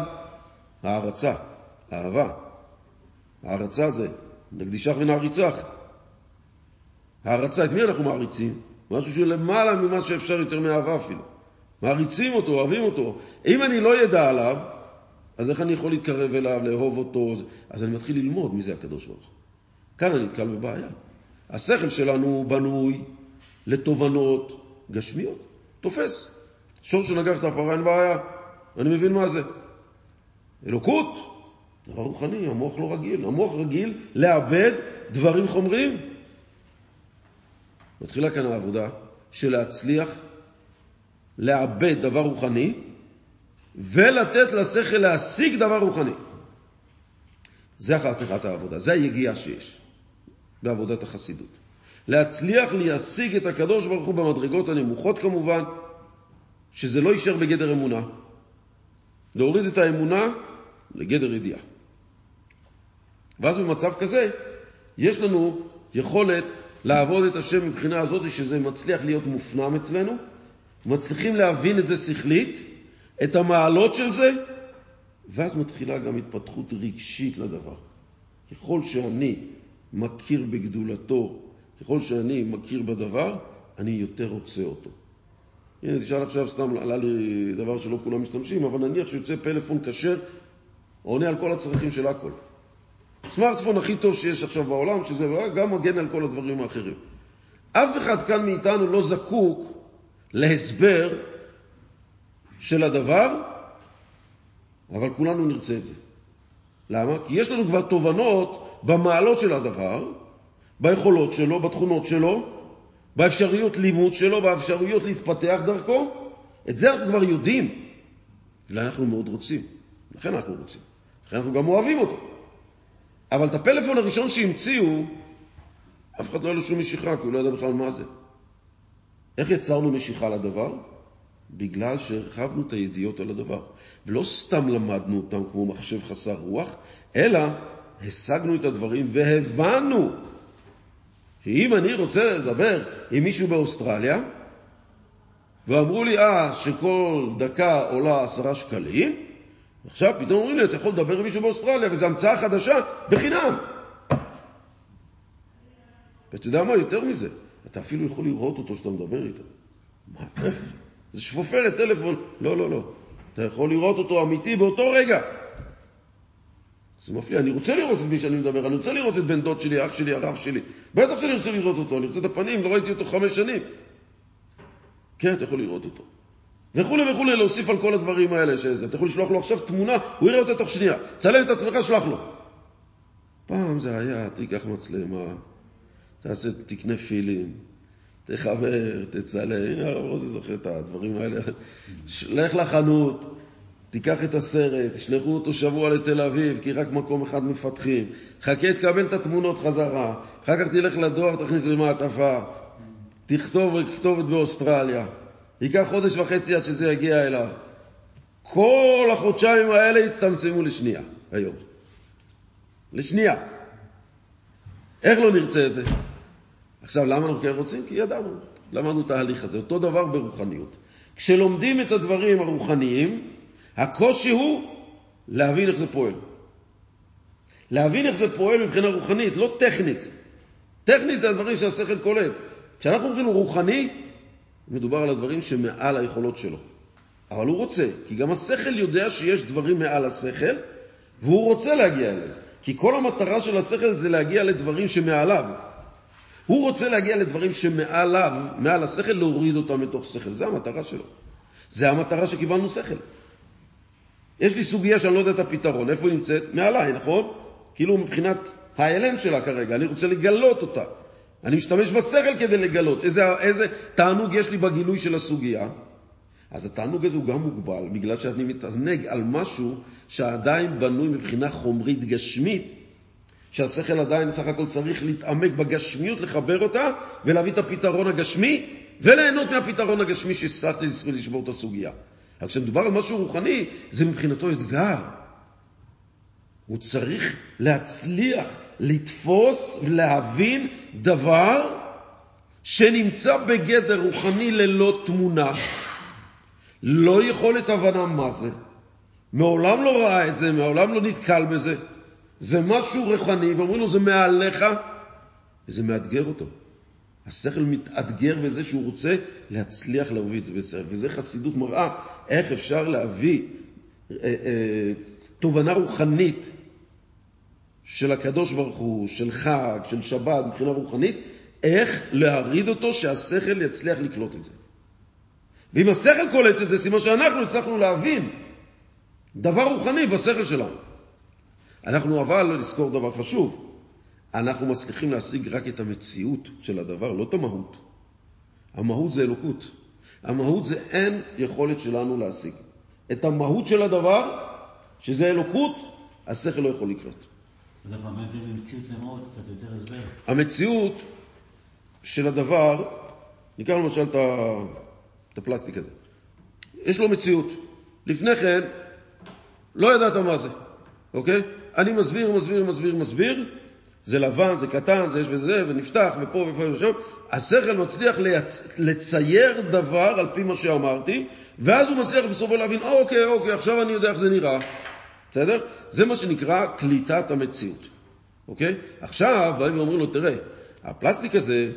הערצה, אהבה. הערצה זה נקדישך ונעריצך. הערצה, את מי אנחנו מעריצים? משהו שהוא למעלה ממה שאפשר יותר מאהבה אפילו. מעריצים אותו, אוהבים אותו. אם אני לא ידע עליו, אז איך אני יכול להתקרב אליו, לאהוב אותו? אז אני מתחיל ללמוד מי זה הקדוש ברוך הוא. כאן אני נתקל בבעיה. השכל שלנו בנוי לתובנות גשמיות. תופס. שור שנגח את הפרה אין בעיה. אני מבין מה זה. אלוקות, דבר רוחני, המוח לא רגיל. המוח רגיל לאבד דברים חומריים. מתחילה כאן העבודה של להצליח לאבד דבר רוחני ולתת לשכל להשיג דבר רוחני. זה אחת העבודה, זה היגיעה שיש בעבודת החסידות. להצליח להשיג את הקדוש ברוך הוא במדרגות הנמוכות כמובן, שזה לא יישאר בגדר אמונה. להוריד את האמונה לגדר ידיעה. ואז במצב כזה, יש לנו יכולת לעבוד את השם מבחינה הזאת שזה מצליח להיות מופנם אצלנו, מצליחים להבין את זה שכלית, את המעלות של זה, ואז מתחילה גם התפתחות רגשית לדבר. ככל שאני מכיר בגדולתו, ככל שאני מכיר בדבר, אני יותר רוצה אותו. הנה, תשאל עכשיו, סתם עלה לי דבר שלא כולם משתמשים, אבל נניח שיוצא פלאפון כשר, עונה על כל הצרכים של הכל. סמארטפון הכי טוב שיש עכשיו בעולם, שזה גם מגן על כל הדברים האחרים. אף אחד כאן מאיתנו לא זקוק להסבר של הדבר, אבל כולנו נרצה את זה. למה? כי יש לנו כבר תובנות במעלות של הדבר, ביכולות שלו, בתכונות שלו, באפשרויות לימוד שלו, באפשרויות להתפתח דרכו. את זה אנחנו כבר יודעים, ואנחנו מאוד רוצים. לכן אנחנו רוצים. לכן אנחנו גם אוהבים אותו. אבל את הפלאפון הראשון שהמציאו, אף אחד לא היה לו שום משיכה, כי הוא לא ידע בכלל מה זה. איך יצרנו משיכה לדבר? בגלל שהרחבנו את הידיעות על הדבר. ולא סתם למדנו אותם כמו מחשב חסר רוח, אלא השגנו את הדברים והבנו שאם אני רוצה לדבר עם מישהו באוסטרליה, ואמרו לי אה, שכל דקה עולה עשרה שקלים, עכשיו פתאום אומרים לי, אתה יכול לדבר עם מישהו באוסטרליה, וזו המצאה חדשה בחינם. ואתה יודע מה, יותר מזה, אתה אפילו יכול לראות אותו כשאתה מדבר איתו. מה, איך? זה שפופרת, טלפון. לא, לא, לא. אתה יכול לראות אותו אמיתי באותו רגע. זה מפליא, אני רוצה לראות את מי שאני מדבר, אני רוצה לראות את בן דוד שלי, אח שלי, הרב שלי. בטח שאני רוצה לראות אותו, אני רוצה את הפנים, לא ראיתי אותו חמש שנים. כן, אתה יכול לראות אותו. וכולי וכולי, להוסיף על כל הדברים האלה שזה. אתה יכול לשלוח לו עכשיו תמונה, הוא יראה אותה תוך שנייה. צלם את עצמך, שלח לו. פעם זה היה, תיקח מצלמה, תעשה, תקנה פילים, תחבר, תצלם, הרב רוזי זוכר את הדברים האלה. לך לחנות, תיקח את הסרט, תשלחו אותו שבוע לתל אביב, כי רק מקום אחד מפתחים. חכה, תקבל את התמונות חזרה. אחר כך תלך לדואר, תכניס במעטפה. תכתוב כתובת באוסטרליה. ייקח חודש וחצי עד שזה יגיע אליו. כל החודשיים האלה יצטמצמו לשנייה, היום. לשנייה. איך לא נרצה את זה? עכשיו, למה אנחנו כן רוצים? כי ידענו, למדנו את ההליך הזה. אותו דבר ברוחניות. כשלומדים את הדברים הרוחניים, הקושי הוא להבין איך זה פועל. להבין איך זה פועל מבחינה רוחנית, לא טכנית. טכנית זה הדברים שהשכל קולט. כשאנחנו אומרים רוחני, מדובר על הדברים שמעל היכולות שלו. אבל הוא רוצה, כי גם השכל יודע שיש דברים מעל השכל, והוא רוצה להגיע אליהם. כי כל המטרה של השכל זה להגיע לדברים שמעליו. הוא רוצה להגיע לדברים שמעליו, מעל השכל, להוריד אותם מתוך שכל. זה המטרה שלו. זה המטרה שקיבלנו שכל. יש לי סוגיה שאני לא יודע את הפתרון, איפה היא נמצאת? מעליי, נכון? כאילו מבחינת ההלם שלה כרגע, אני רוצה לגלות אותה. אני משתמש בשכל כדי לגלות איזה, איזה תענוג יש לי בגילוי של הסוגיה. אז התענוג הזה הוא גם מוגבל, בגלל שאני מתענג על משהו שעדיין בנוי מבחינה חומרית גשמית, שהשכל עדיין סך הכל צריך להתעמק בגשמיות, לחבר אותה ולהביא את הפתרון הגשמי, וליהנות מהפתרון הגשמי שהצלחתי לשבור את הסוגיה. אבל כשמדובר על משהו רוחני, זה מבחינתו אתגר. הוא צריך להצליח לתפוס ולהבין דבר שנמצא בגדר רוחני ללא תמונה, לא יכולת הבנה מה זה, מעולם לא ראה את זה, מעולם לא נתקל בזה. זה משהו רוחני, ואומרים לו, זה מעליך, וזה מאתגר אותו. השכל מתאתגר בזה שהוא רוצה להצליח להביא את זה בסדר. וזה חסידות מראה איך אפשר להביא אה, אה, תובנה רוחנית של הקדוש ברוך הוא, של חג, של שבת, מבחינה רוחנית, איך להריד אותו שהשכל יצליח לקלוט את זה. ואם השכל קולט את זה, סימן שאנחנו הצלחנו להבין דבר רוחני בשכל שלנו. אנחנו אבל לא נזכור דבר חשוב, אנחנו מצליחים להשיג רק את המציאות של הדבר, לא את המהות. המהות זה אלוקות. המהות זה אין יכולת שלנו להשיג. את המהות של הדבר, שזה אלוקות, השכל לא יכול לקלוט. אתה יודע, מה ההבדל בין מציאות למהות? קצת יותר הסבר. המציאות של הדבר, ניקח למשל. את הפלסטיק הזה. יש לו מציאות. לפני כן, לא ידעת מה זה, אוקיי? אני מסביר, מסביר, מסביר, מסביר, זה לבן, זה קטן, זה יש וזה, ונפתח, ופה ופה ושם. השכל מצליח לייצ... לצייר דבר על פי מה שאמרתי, ואז הוא מצליח בסופו להבין, אוקיי, אוקיי, עכשיו אני יודע איך זה נראה. בסדר? זה מה שנקרא קליטת המציאות. אוקיי? עכשיו באים ואומרים לו, תראה, הפלסטיק הזה,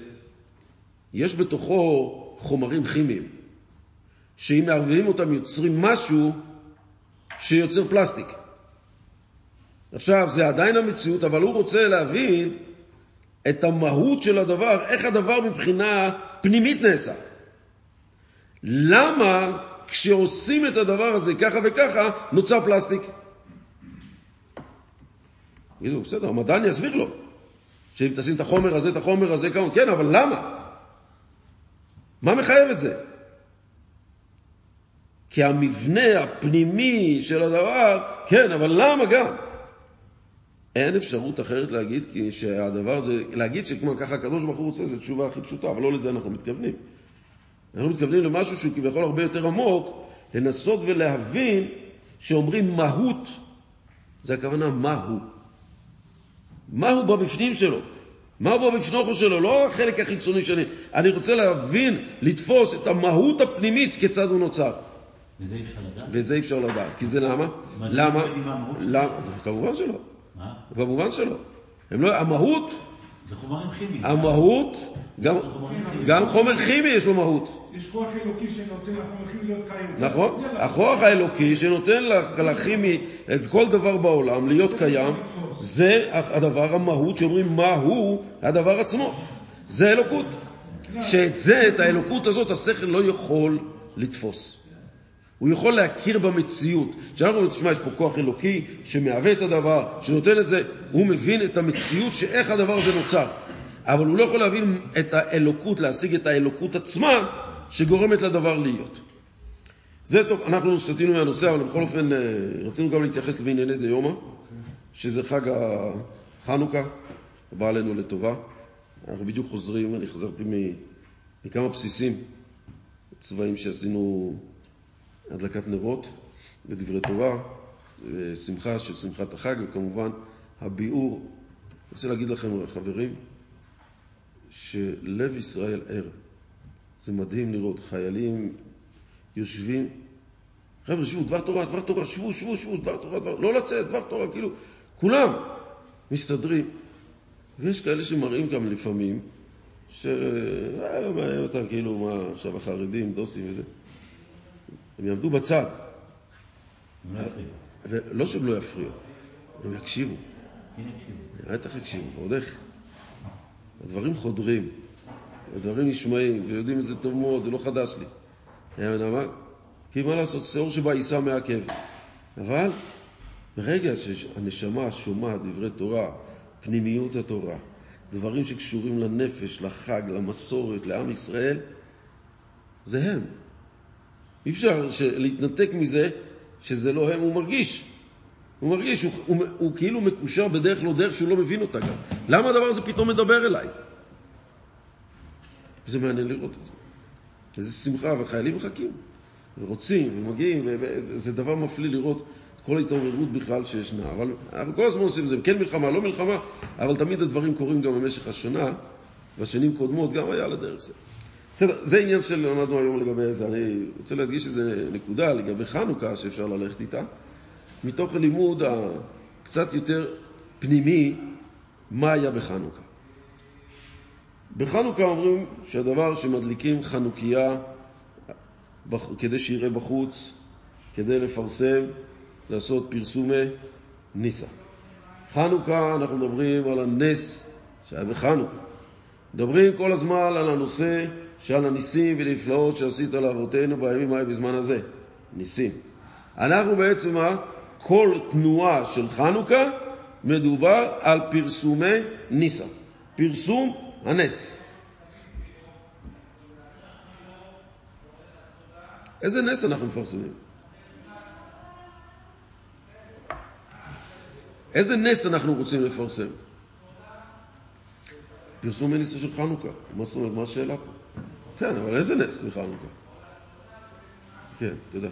יש בתוכו חומרים כימיים, שאם מערבבים אותם יוצרים משהו שיוצר פלסטיק. עכשיו, זה עדיין המציאות, אבל הוא רוצה להבין את המהות של הדבר, איך הדבר מבחינה פנימית נעשה. למה כשעושים את הדבר הזה ככה וככה, נוצר פלסטיק? יגידו, בסדר, המדען יסביר לו, שאם תשים את החומר הזה, את החומר הזה, כמובן, כן, אבל למה? מה מחייב את זה? כי המבנה הפנימי של הדבר, כן, אבל למה גם? אין אפשרות אחרת להגיד כי שהדבר הזה, להגיד שכמו ככה הקדוש ברוך הוא רוצה, זו תשובה הכי פשוטה, אבל לא לזה אנחנו מתכוונים. אנחנו מתכוונים למשהו שהוא כביכול הרבה יותר עמוק, לנסות ולהבין שאומרים מהות, זה הכוונה מהו. מהו בבפנים שלו. מהו בבפנוכו שלו, לא החלק החיצוני שלי. אני רוצה להבין, לתפוס את המהות הפנימית, כיצד הוא נוצר. וזה אי אפשר לדעת? ואת זה אי אפשר לדעת. כי זה למה? מה, למה? לא? למה? כמובן שלא. מה? כמובן שלא. הם לא, המהות, זה חומרים כימיים. המהות, גם. גם חומר כימי יש לו מהות. יש כוח אלוקי שנותן לחומר כימי להיות קיים. נכון? לא- הכוח האלוקי שנותן לכ- לכימי, לכל דבר בעולם להיות קיים, זה הדבר, המהות שאומרים מהו הדבר עצמו. זה אלוקות. שאת זה, את האלוקות הזאת, השכל לא יכול לתפוס. הוא יכול להכיר במציאות. כשאנחנו אומרים, תשמע, יש פה כוח אלוקי שמהווה את הדבר, שנותן את זה, הוא מבין את המציאות שאיך הדבר הזה נוצר. אבל הוא לא יכול להבין את האלוקות, להשיג את האלוקות עצמה שגורמת לדבר להיות. זה טוב, אנחנו סטינו מהנושא, אבל בכל אופן אה, רצינו גם להתייחס בענייני דיומא, שזה חג החנוכה, הבא עלינו לטובה. אנחנו בדיוק חוזרים, אני חזרתי מכמה בסיסים צבאיים שעשינו הדלקת נרות ודברי תורה, ושמחה של שמחת החג, וכמובן הביאור. אני רוצה להגיד לכם, חברים, שלב ישראל ער. זה מדהים לראות חיילים יושבים, חבר'ה, שבו, דבר תורה, דבר תורה, שבו, שבו, שבו, דבר תורה, דבר, לא לצאת, דבר תורה, כאילו, כולם מסתדרים. ויש כאלה שמראים גם לפעמים, ש... אה, לא מעניין אותם, כאילו, מה, עכשיו החרדים, דוסים וזה. הם יעמדו בצד, לא. ולא שהם לא יפריעו, הם יקשיבו. כן יקשיבו. בטח יקשיבו, ועוד איך. הדברים חודרים, הדברים נשמעים, ויודעים את זה טוב מאוד, זה לא חדש לי. למה? כי מה לעשות, שאור שבא יישא מעכב. אבל ברגע שהנשמה שומעת דברי תורה, פנימיות התורה, דברים שקשורים לנפש, לחג, למסורת, לעם ישראל, זה הם. אי אפשר להתנתק מזה שזה לא הם, הוא מרגיש. הוא מרגיש, הוא, הוא, הוא כאילו מקושר בדרך לא דרך שהוא לא מבין אותה גם. למה הדבר הזה פתאום מדבר אליי? זה מעניין לראות את זה. איזה שמחה, וחיילים מחכים, ורוצים, ומגיעים, וזה דבר מפליא לראות כל ההתעוררות בכלל שישנה. אבל אנחנו כל הזמן עושים את זה, כן מלחמה, לא מלחמה, אבל תמיד הדברים קורים גם במשך השנה, בשנים קודמות גם היה לדרך זה. בסדר, זה עניין שלמדנו היום לגבי זה. אני רוצה להדגיש איזו נקודה לגבי חנוכה שאפשר ללכת איתה, מתוך הלימוד הקצת יותר פנימי, מה היה בחנוכה. בחנוכה אומרים שהדבר שמדליקים חנוכיה כדי שיראה בחוץ, כדי לפרסם, לעשות פרסומי ניסה. חנוכה, אנחנו מדברים על הנס שהיה בחנוכה. מדברים כל הזמן על הנושא שעל הניסים ונפלאות שעשית לאבותינו בימים האלה בזמן הזה. ניסים. אנחנו בעצם, כל תנועה של חנוכה מדובר על פרסומי ניסה. פרסום הנס. איזה נס אנחנו מפרסמים? איזה נס אנחנו רוצים לפרסם? פרסום הניסה של חנוכה. מה זאת אומרת? מה השאלה פה? כן, אבל איזה נס מחנוכה? כן, תודה.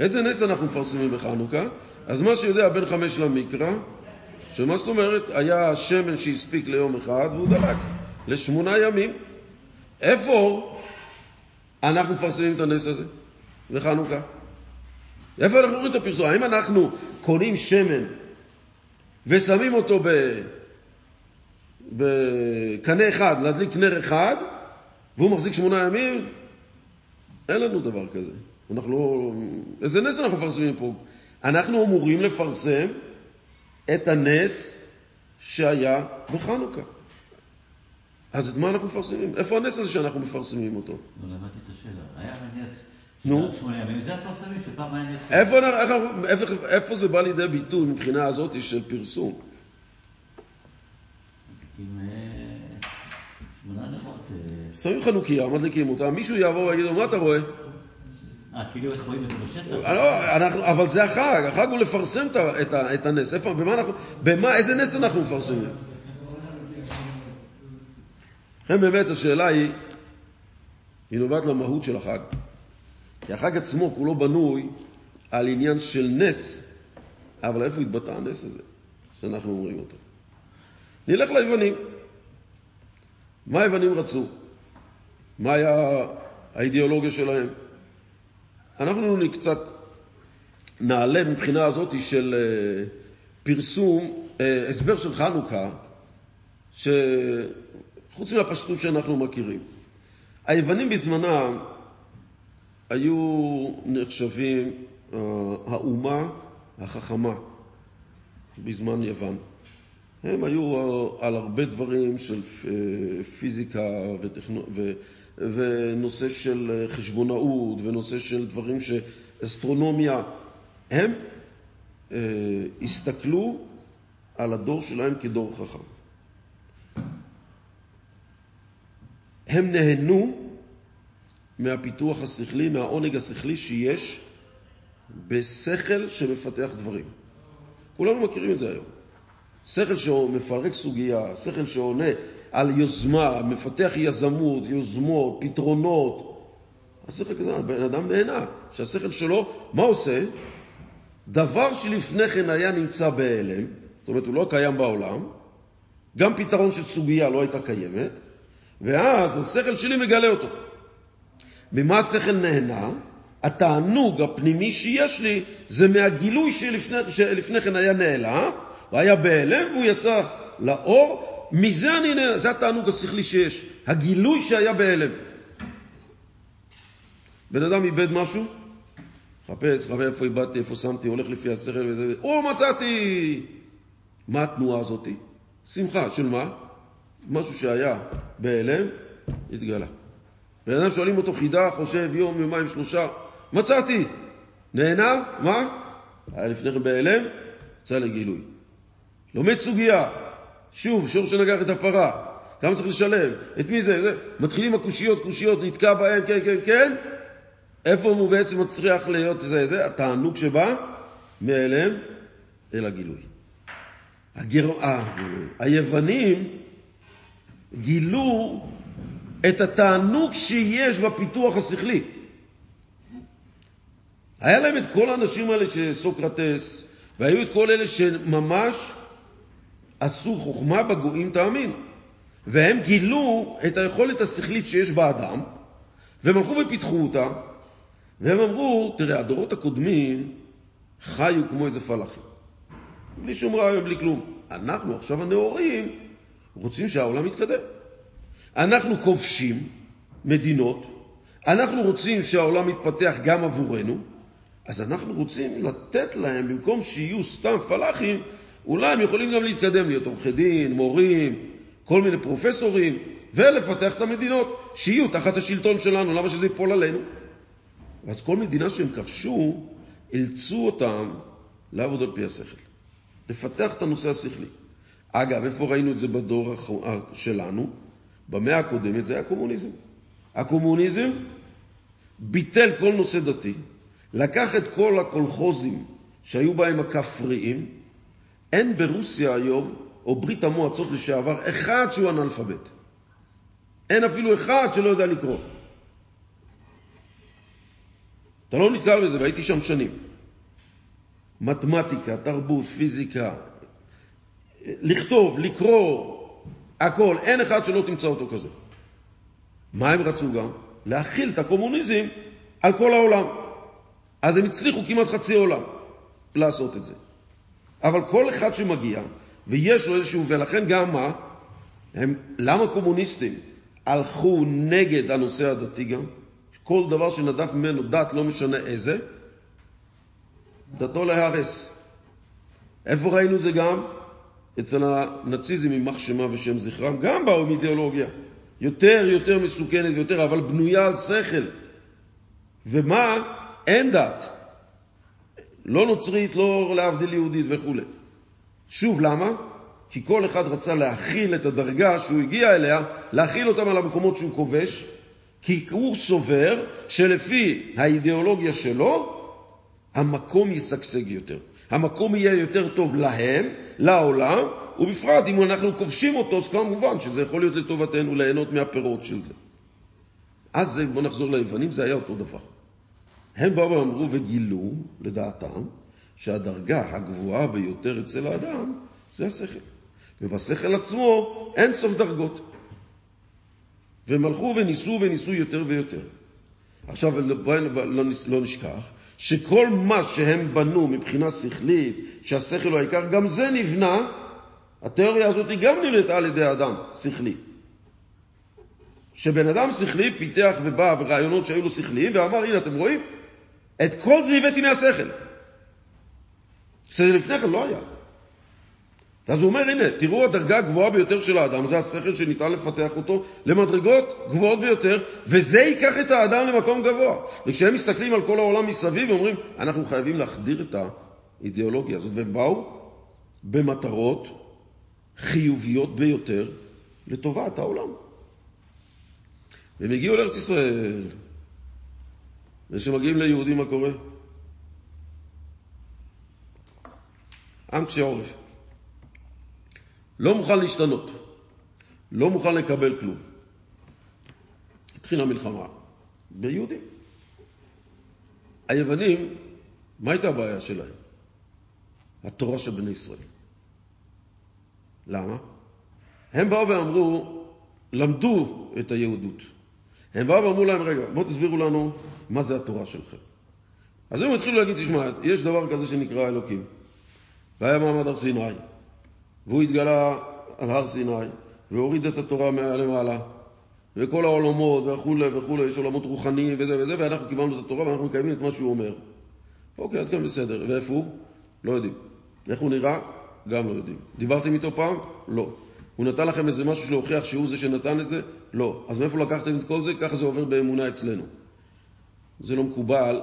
איזה נס אנחנו מפרסמים בחנוכה? אז מה שיודע בן חמש למקרא, שמה זאת אומרת? היה שמן שהספיק ליום אחד והוא דלק לשמונה ימים. איפה אנחנו מפרסמים את הנס הזה בחנוכה? איפה אנחנו רואים את הפרסום? האם אנחנו קונים שמן ושמים אותו בקנה אחד, להדליק נר אחד, והוא מחזיק שמונה ימים? אין לנו דבר כזה. אנחנו לא... איזה נס אנחנו מפרסמים פה? אנחנו אמורים לפרסם את הנס שהיה בחנוכה. אז את מה אנחנו מפרסמים? איפה הנס הזה שאנחנו מפרסמים אותו? לא למדתי את השאלה. היה נס נו. איפה, איפה, איפה, זה בא לידי ביטוי מבחינה הזאת של פרסום? עם אה, שמונה נרות. אה, שמים חנוכיה, מדליקים אותה, מישהו יעבור ויגיד לו, מה אתה רואה? אה, כאילו איך רואים את זה בשטח? לא, אנחנו, אבל זה החג, החג הוא לפרסם את, את, את הנס. איפה, במה אנחנו, במה, איזה נס אנחנו מפרסמים? לכן באמת השאלה היא, היא נובעת למהות של החג. כי החג עצמו כולו בנוי על עניין של נס, אבל איפה התבטא הנס הזה שאנחנו אומרים אותו? נלך ליוונים. מה היוונים רצו? מה היה האידיאולוגיה שלהם? אנחנו קצת נעלה מבחינה הזאת של אה, פרסום, אה, הסבר של חנוכה, שחוץ מהפשטות שאנחנו מכירים. היוונים בזמנם היו נחשבים אה, האומה החכמה בזמן יוון. הם היו על הרבה דברים של פיזיקה וטכנו... ונושא של חשבונאות ונושא של דברים שאסטרונומיה. הם אה, הסתכלו על הדור שלהם כדור חכם. הם נהנו מהפיתוח השכלי, מהעונג השכלי שיש בשכל שמפתח דברים. כולנו מכירים את זה היום. שכל שמפרק סוגיה, שכל שעונה על יוזמה, מפתח יזמות, יוזמות, פתרונות. השכל כזה, הבן אדם נהנה, שהשכל שלו, מה עושה? דבר שלפני כן היה נמצא בהלם, זאת אומרת הוא לא קיים בעולם, גם פתרון של סוגיה לא הייתה קיימת, ואז השכל שלי מגלה אותו. ממה השכל נהנה? התענוג הפנימי שיש לי זה מהגילוי שלפני, שלפני כן היה נעלם, הוא היה בהלם והוא יצא לאור, מזה אני נהנה, זה התענוג השכלי שיש, הגילוי שהיה בהלם. בן אדם איבד משהו, חפש, חפש איפה איבדתי, איפה שמתי, הולך לפי השכל וזה, או מצאתי! מה התנועה הזאת? שמחה, של מה? משהו שהיה בהלם, התגלה. בן אדם שואלים אותו חידה, חושב יום, יומיים, שלושה, מצאתי! נהנה? מה? היה לפני כן בהלם, יצא לגילוי. לומד סוגיה, שוב, שור שנגח את הפרה, כמה צריך לשלם? את מי זה? מתחילים הקושיות, קושיות, נתקע בהם, כן, כן, כן. איפה הוא בעצם מצליח להיות זה, זה? התענוג שבא מאליהם אל הגילוי. הגר... ה... היוונים גילו את התענוג שיש בפיתוח השכלי. היה להם את כל האנשים האלה של סוקרטס, והיו את כל אלה שממש עשו חוכמה בגויים תאמין. והם גילו את היכולת השכלית שיש באדם, והם הלכו ופיתחו אותה, והם אמרו, תראה, הדורות הקודמים חיו כמו איזה פלאחים. בלי שום רעיון, בלי כלום. אנחנו עכשיו הנאורים רוצים שהעולם יתקדם. אנחנו כובשים מדינות, אנחנו רוצים שהעולם יתפתח גם עבורנו, אז אנחנו רוצים לתת להם, במקום שיהיו סתם פלאחים, אולי הם יכולים גם להתקדם, להיות עורכי דין, מורים, כל מיני פרופסורים, ולפתח את המדינות, שיהיו תחת השלטון שלנו, למה שזה ייפול עלינו? אז כל מדינה שהם כבשו, אילצו אותם לעבוד על פי השכל, לפתח את הנושא השכלי. אגב, איפה ראינו את זה בדור שלנו? במאה הקודמת זה היה קומוניזם. הקומוניזם ביטל כל נושא דתי, לקח את כל הקולחוזים שהיו בהם הכפריים, אין ברוסיה היום, או ברית המועצות לשעבר, אחד שהוא אנאלפבית. אין אפילו אחד שלא יודע לקרוא. אתה לא נזכר בזה, והייתי שם שנים. מתמטיקה, תרבות, פיזיקה, לכתוב, לקרוא, הכל, אין אחד שלא תמצא אותו כזה. מה הם רצו גם? להכיל את הקומוניזם על כל העולם. אז הם הצליחו כמעט חצי עולם לעשות את זה. אבל כל אחד שמגיע, ויש לו איזשהו, ולכן גם מה? הם, למה קומוניסטים הלכו נגד הנושא הדתי גם? כל דבר שנדף ממנו דת, לא משנה איזה, דתו להרס. איפה ראינו זה גם? אצל הנאציזם, יימח שמה ושם זכרם, גם באו עם אידיאולוגיה. יותר יותר מסוכנת ויותר, אבל בנויה על שכל. ומה? אין דת. לא נוצרית, לא להבדיל יהודית וכו'. שוב, למה? כי כל אחד רצה להכיל את הדרגה שהוא הגיע אליה, להכיל אותם על המקומות שהוא כובש, כי הוא סובר שלפי האידיאולוגיה שלו, המקום ישגשג יותר. המקום יהיה יותר טוב להם, לעולם, ובפרט אם אנחנו כובשים אותו, אז כמובן שזה יכול להיות לטובתנו ליהנות מהפירות של זה. אז בואו נחזור ליוונים, זה היה אותו דבר. הם באו ואמרו וגילו, לדעתם, שהדרגה הגבוהה ביותר אצל האדם זה השכל. ובשכל עצמו אין סוף דרגות. והם הלכו וניסו וניסו יותר ויותר. עכשיו, לא, לא נשכח שכל מה שהם בנו מבחינה שכלית, שהשכל הוא העיקר, גם זה נבנה, התיאוריה הזאת היא גם נראתה על ידי אדם שכלי. שבן אדם שכלי פיתח ובא ברעיונות שהיו לו שכליים ואמר, הנה אתם רואים? את כל זה הבאתי מהשכל. שזה לפני כן לא היה. אז הוא אומר, הנה, תראו הדרגה הגבוהה ביותר של האדם, זה השכל שניתן לפתח אותו למדרגות גבוהות ביותר, וזה ייקח את האדם למקום גבוה. וכשהם מסתכלים על כל העולם מסביב, אומרים, אנחנו חייבים להחדיר את האידיאולוגיה הזאת, והם באו במטרות חיוביות ביותר לטובת העולם. והם הגיעו לארץ ישראל, וכשמגיעים ליהודים מה קורה? עם קשה עורף. לא מוכן להשתנות, לא מוכן לקבל כלום. התחילה מלחמה ביהודים. היוונים, מה הייתה הבעיה שלהם? התורה של בני ישראל. למה? הם באו ואמרו, למדו את היהודות. הם באו ואמרו להם, רגע, בואו תסבירו לנו מה זה התורה שלכם. אז הם התחילו להגיד, תשמע, יש דבר כזה שנקרא אלוקים. והיה מעמד הר סיני. והוא התגלה על הר סיני, והוריד את התורה למעלה, וכל העולמות וכולי וכולי, יש עולמות רוחניים וזה וזה, ואנחנו קיבלנו את התורה ואנחנו מקיימים את מה שהוא אומר. אוקיי, עד כאן בסדר. ואיפה הוא? לא יודעים. איך הוא נראה? גם לא יודעים. דיברתם איתו פעם? לא. הוא נתן לכם איזה משהו להוכיח שהוא זה שנתן את זה? לא. אז מאיפה לקחתם את כל זה? ככה זה עובר באמונה אצלנו. זה לא מקובל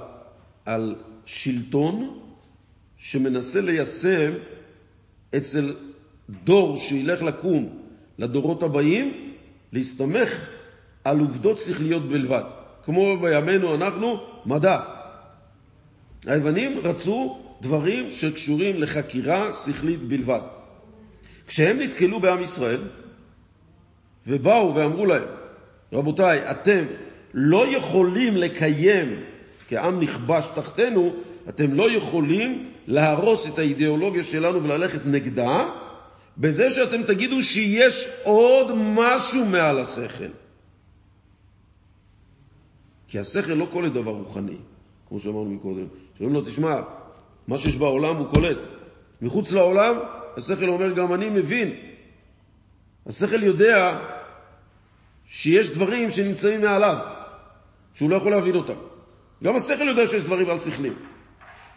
על שלטון שמנסה ליישם אצל דור שילך לקום לדורות הבאים, להסתמך על עובדות שכליות בלבד. כמו בימינו אנחנו, מדע. היוונים רצו דברים שקשורים לחקירה שכלית בלבד. כשהם נתקלו בעם ישראל ובאו ואמרו להם, רבותיי, אתם לא יכולים לקיים, כעם נכבש תחתנו, אתם לא יכולים להרוס את האידיאולוגיה שלנו וללכת נגדה, בזה שאתם תגידו שיש עוד משהו מעל השכל. כי השכל לא קולט דבר רוחני, כמו שאמרנו מקודם. שאומרים לו, תשמע, מה שיש בעולם הוא קולט. מחוץ לעולם, השכל אומר, גם אני מבין. השכל יודע שיש דברים שנמצאים מעליו, שהוא לא יכול להבין אותם. גם השכל יודע שיש דברים על שכלים.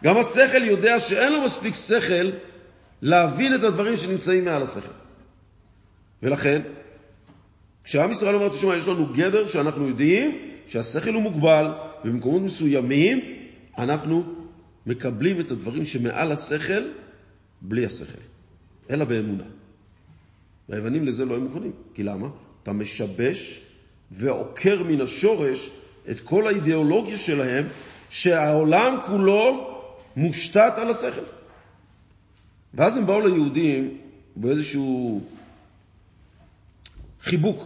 גם השכל יודע שאין לו מספיק שכל להבין את הדברים שנמצאים מעל השכל. ולכן, כשעם ישראל אומר, תשמע, יש לנו גדר שאנחנו יודעים שהשכל הוא מוגבל, ובמקומות מסוימים אנחנו מקבלים את הדברים שמעל השכל בלי השכל, אלא באמונה. והיוונים לזה לא היו מוכנים. כי למה? אתה משבש ועוקר מן השורש את כל האידיאולוגיה שלהם, שהעולם כולו מושתת על השכל. ואז הם באו ליהודים באיזשהו חיבוק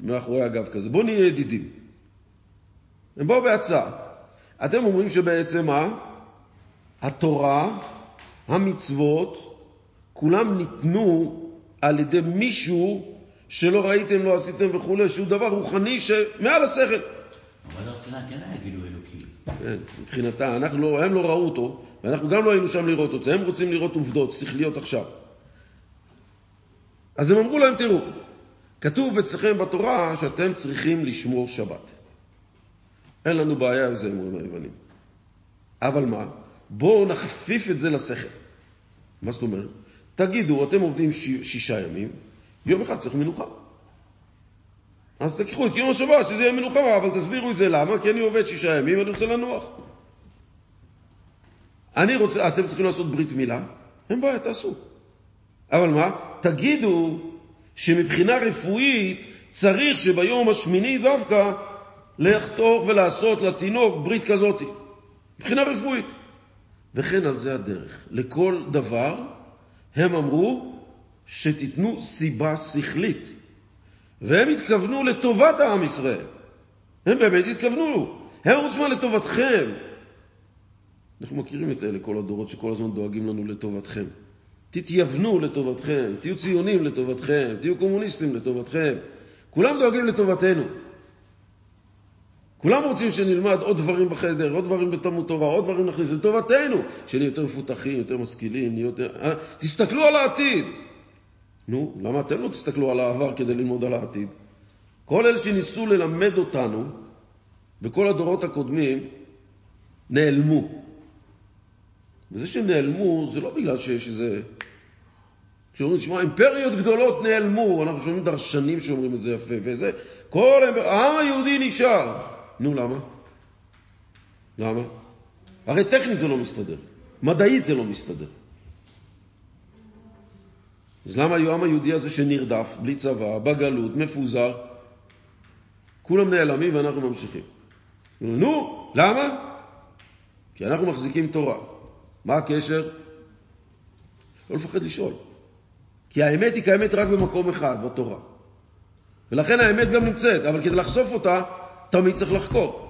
מאחורי הגב כזה. בואו נהיה ידידים. הם באו בהצעה. אתם אומרים שבעצם מה? התורה, המצוות, כולם ניתנו על ידי מישהו שלא ראיתם, לא עשיתם וכולי, שהוא דבר רוחני שמעל השכל. אבל הר סיני כן היה גילוי אלוקי. כן, מבחינתה, אנחנו לא, הם לא ראו אותו, ואנחנו גם לא היינו שם לראות אותו, הם רוצים לראות עובדות שכליות עכשיו. אז הם אמרו להם, תראו, כתוב אצלכם בתורה שאתם צריכים לשמור שבת. אין לנו בעיה עם זה, אומרים היוונים. אבל מה? בואו נכפיף את זה לשכל. מה זאת אומרת? תגידו, אתם עובדים. שישה ימים, יום אחד צריך מנוחה. אז תקחו את יום השבת, שזה יהיה מנוחה, אבל תסבירו את זה למה, כי אני עובד שישה ימים ואני רוצה לנוח. אני רוצה, אתם צריכים לעשות ברית מילה, אין בעיה, תעשו. אבל מה? תגידו שמבחינה רפואית צריך שביום השמיני דווקא לחתוך ולעשות לתינוק ברית כזאת, מבחינה רפואית. וכן על זה הדרך. לכל דבר הם אמרו שתיתנו סיבה שכלית. והם התכוונו לטובת העם ישראל. הם באמת התכוונו. הם אמרו, תשמע, לטובתכם. אנחנו מכירים את אלה, כל הדורות שכל הזמן דואגים לנו לטובתכם. תתייוונו לטובתכם, תהיו ציונים לטובתכם, תהיו קומוניסטים לטובתכם. כולם דואגים לטובתנו. כולם רוצים שנלמד עוד דברים בחדר, עוד דברים בתלמוד תורה, עוד דברים נכניס לטובתנו, שנהיה יותר מפותחים, יותר משכילים, נהיה יותר... אה, תסתכלו על העתיד. נו, למה אתם לא תסתכלו על העבר כדי ללמוד על העתיד? כל אלה שניסו ללמד אותנו, בכל הדורות הקודמים, נעלמו. וזה שנעלמו, זה לא בגלל שיש איזה... כשאומרים, תשמע, אימפריות גדולות נעלמו, אנחנו שומעים דרשנים שאומרים את זה יפה, וזה, כל העם היהודי נשאר. נו, למה? למה? הרי טכנית זה לא מסתדר, מדעית זה לא מסתדר. אז למה העם היהודי הזה שנרדף, בלי צבא, בגלות, מפוזר, כולם נעלמים ואנחנו ממשיכים? נו, למה? כי אנחנו מחזיקים תורה. מה הקשר? לא לפחד לשאול. כי האמת היא קיימת רק במקום אחד, בתורה. ולכן האמת גם נמצאת, אבל כדי לחשוף אותה, תמיד צריך לחקור.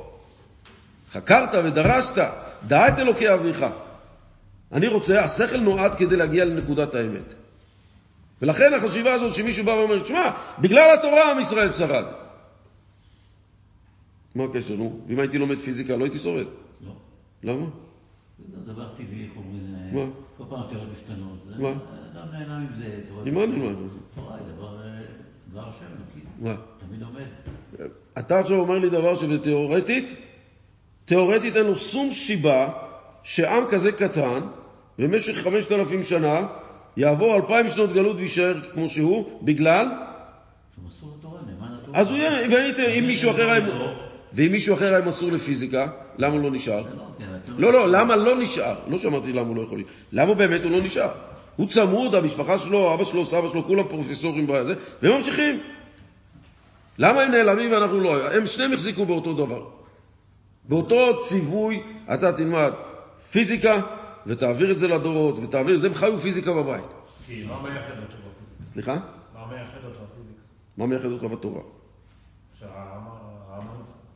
חקרת ודרשת, דע את אלוקי אביך. אני רוצה, השכל נועד כדי להגיע לנקודת האמת. ולכן החשיבה הזאת שמישהו בא ואומר, שמע, בגלל התורה עם ישראל שרד. מה הקשר, נו? אם הייתי לומד פיזיקה לא הייתי שורד. לא. למה? זה דבר טבעי, איך אומרים, מה? כל פעם התיאוריות משתנות. מה? אדם נהנה מזה. תורה- עם מה נלמד? תורה היא דבר, אה, השם? תמיד עומד. אתה עכשיו אומר לי דבר שבתיאורטית, תיאורטית אין לו שום סיבה שעם כזה קטן, במשך חמשת אלפים שנה, יעבור אלפיים שנות גלות ויישאר כמו שהוא, בגלל. אז הוא יהיה, והייתם, אם מישהו אחר היה, לא, ואם מישהו אחר היה מסור לפיזיקה, למה הוא לא נשאר? לא, כן, אתה- לא, לא, למה לא נשאר? לא שאמרתי למה הוא לא יכול להיות. למה באמת הוא לא נשאר? הוא צמוד, המשפחה שלו, אבא שלו, סבא שלו, כולם פרופסורים בזה, והם ממשיכים. למה הם נעלמים ואנחנו לא? הם שניהם החזיקו באותו דבר. באותו ציווי אתה תלמד פיזיקה ותעביר את זה לדורות, ותעביר את זה, הם חיו פיזיקה בבית. כי מה מייחד אותו בפיזיקה? סליחה? מה מייחד אותו בפיזיקה? מה מייחד אותך בתורה?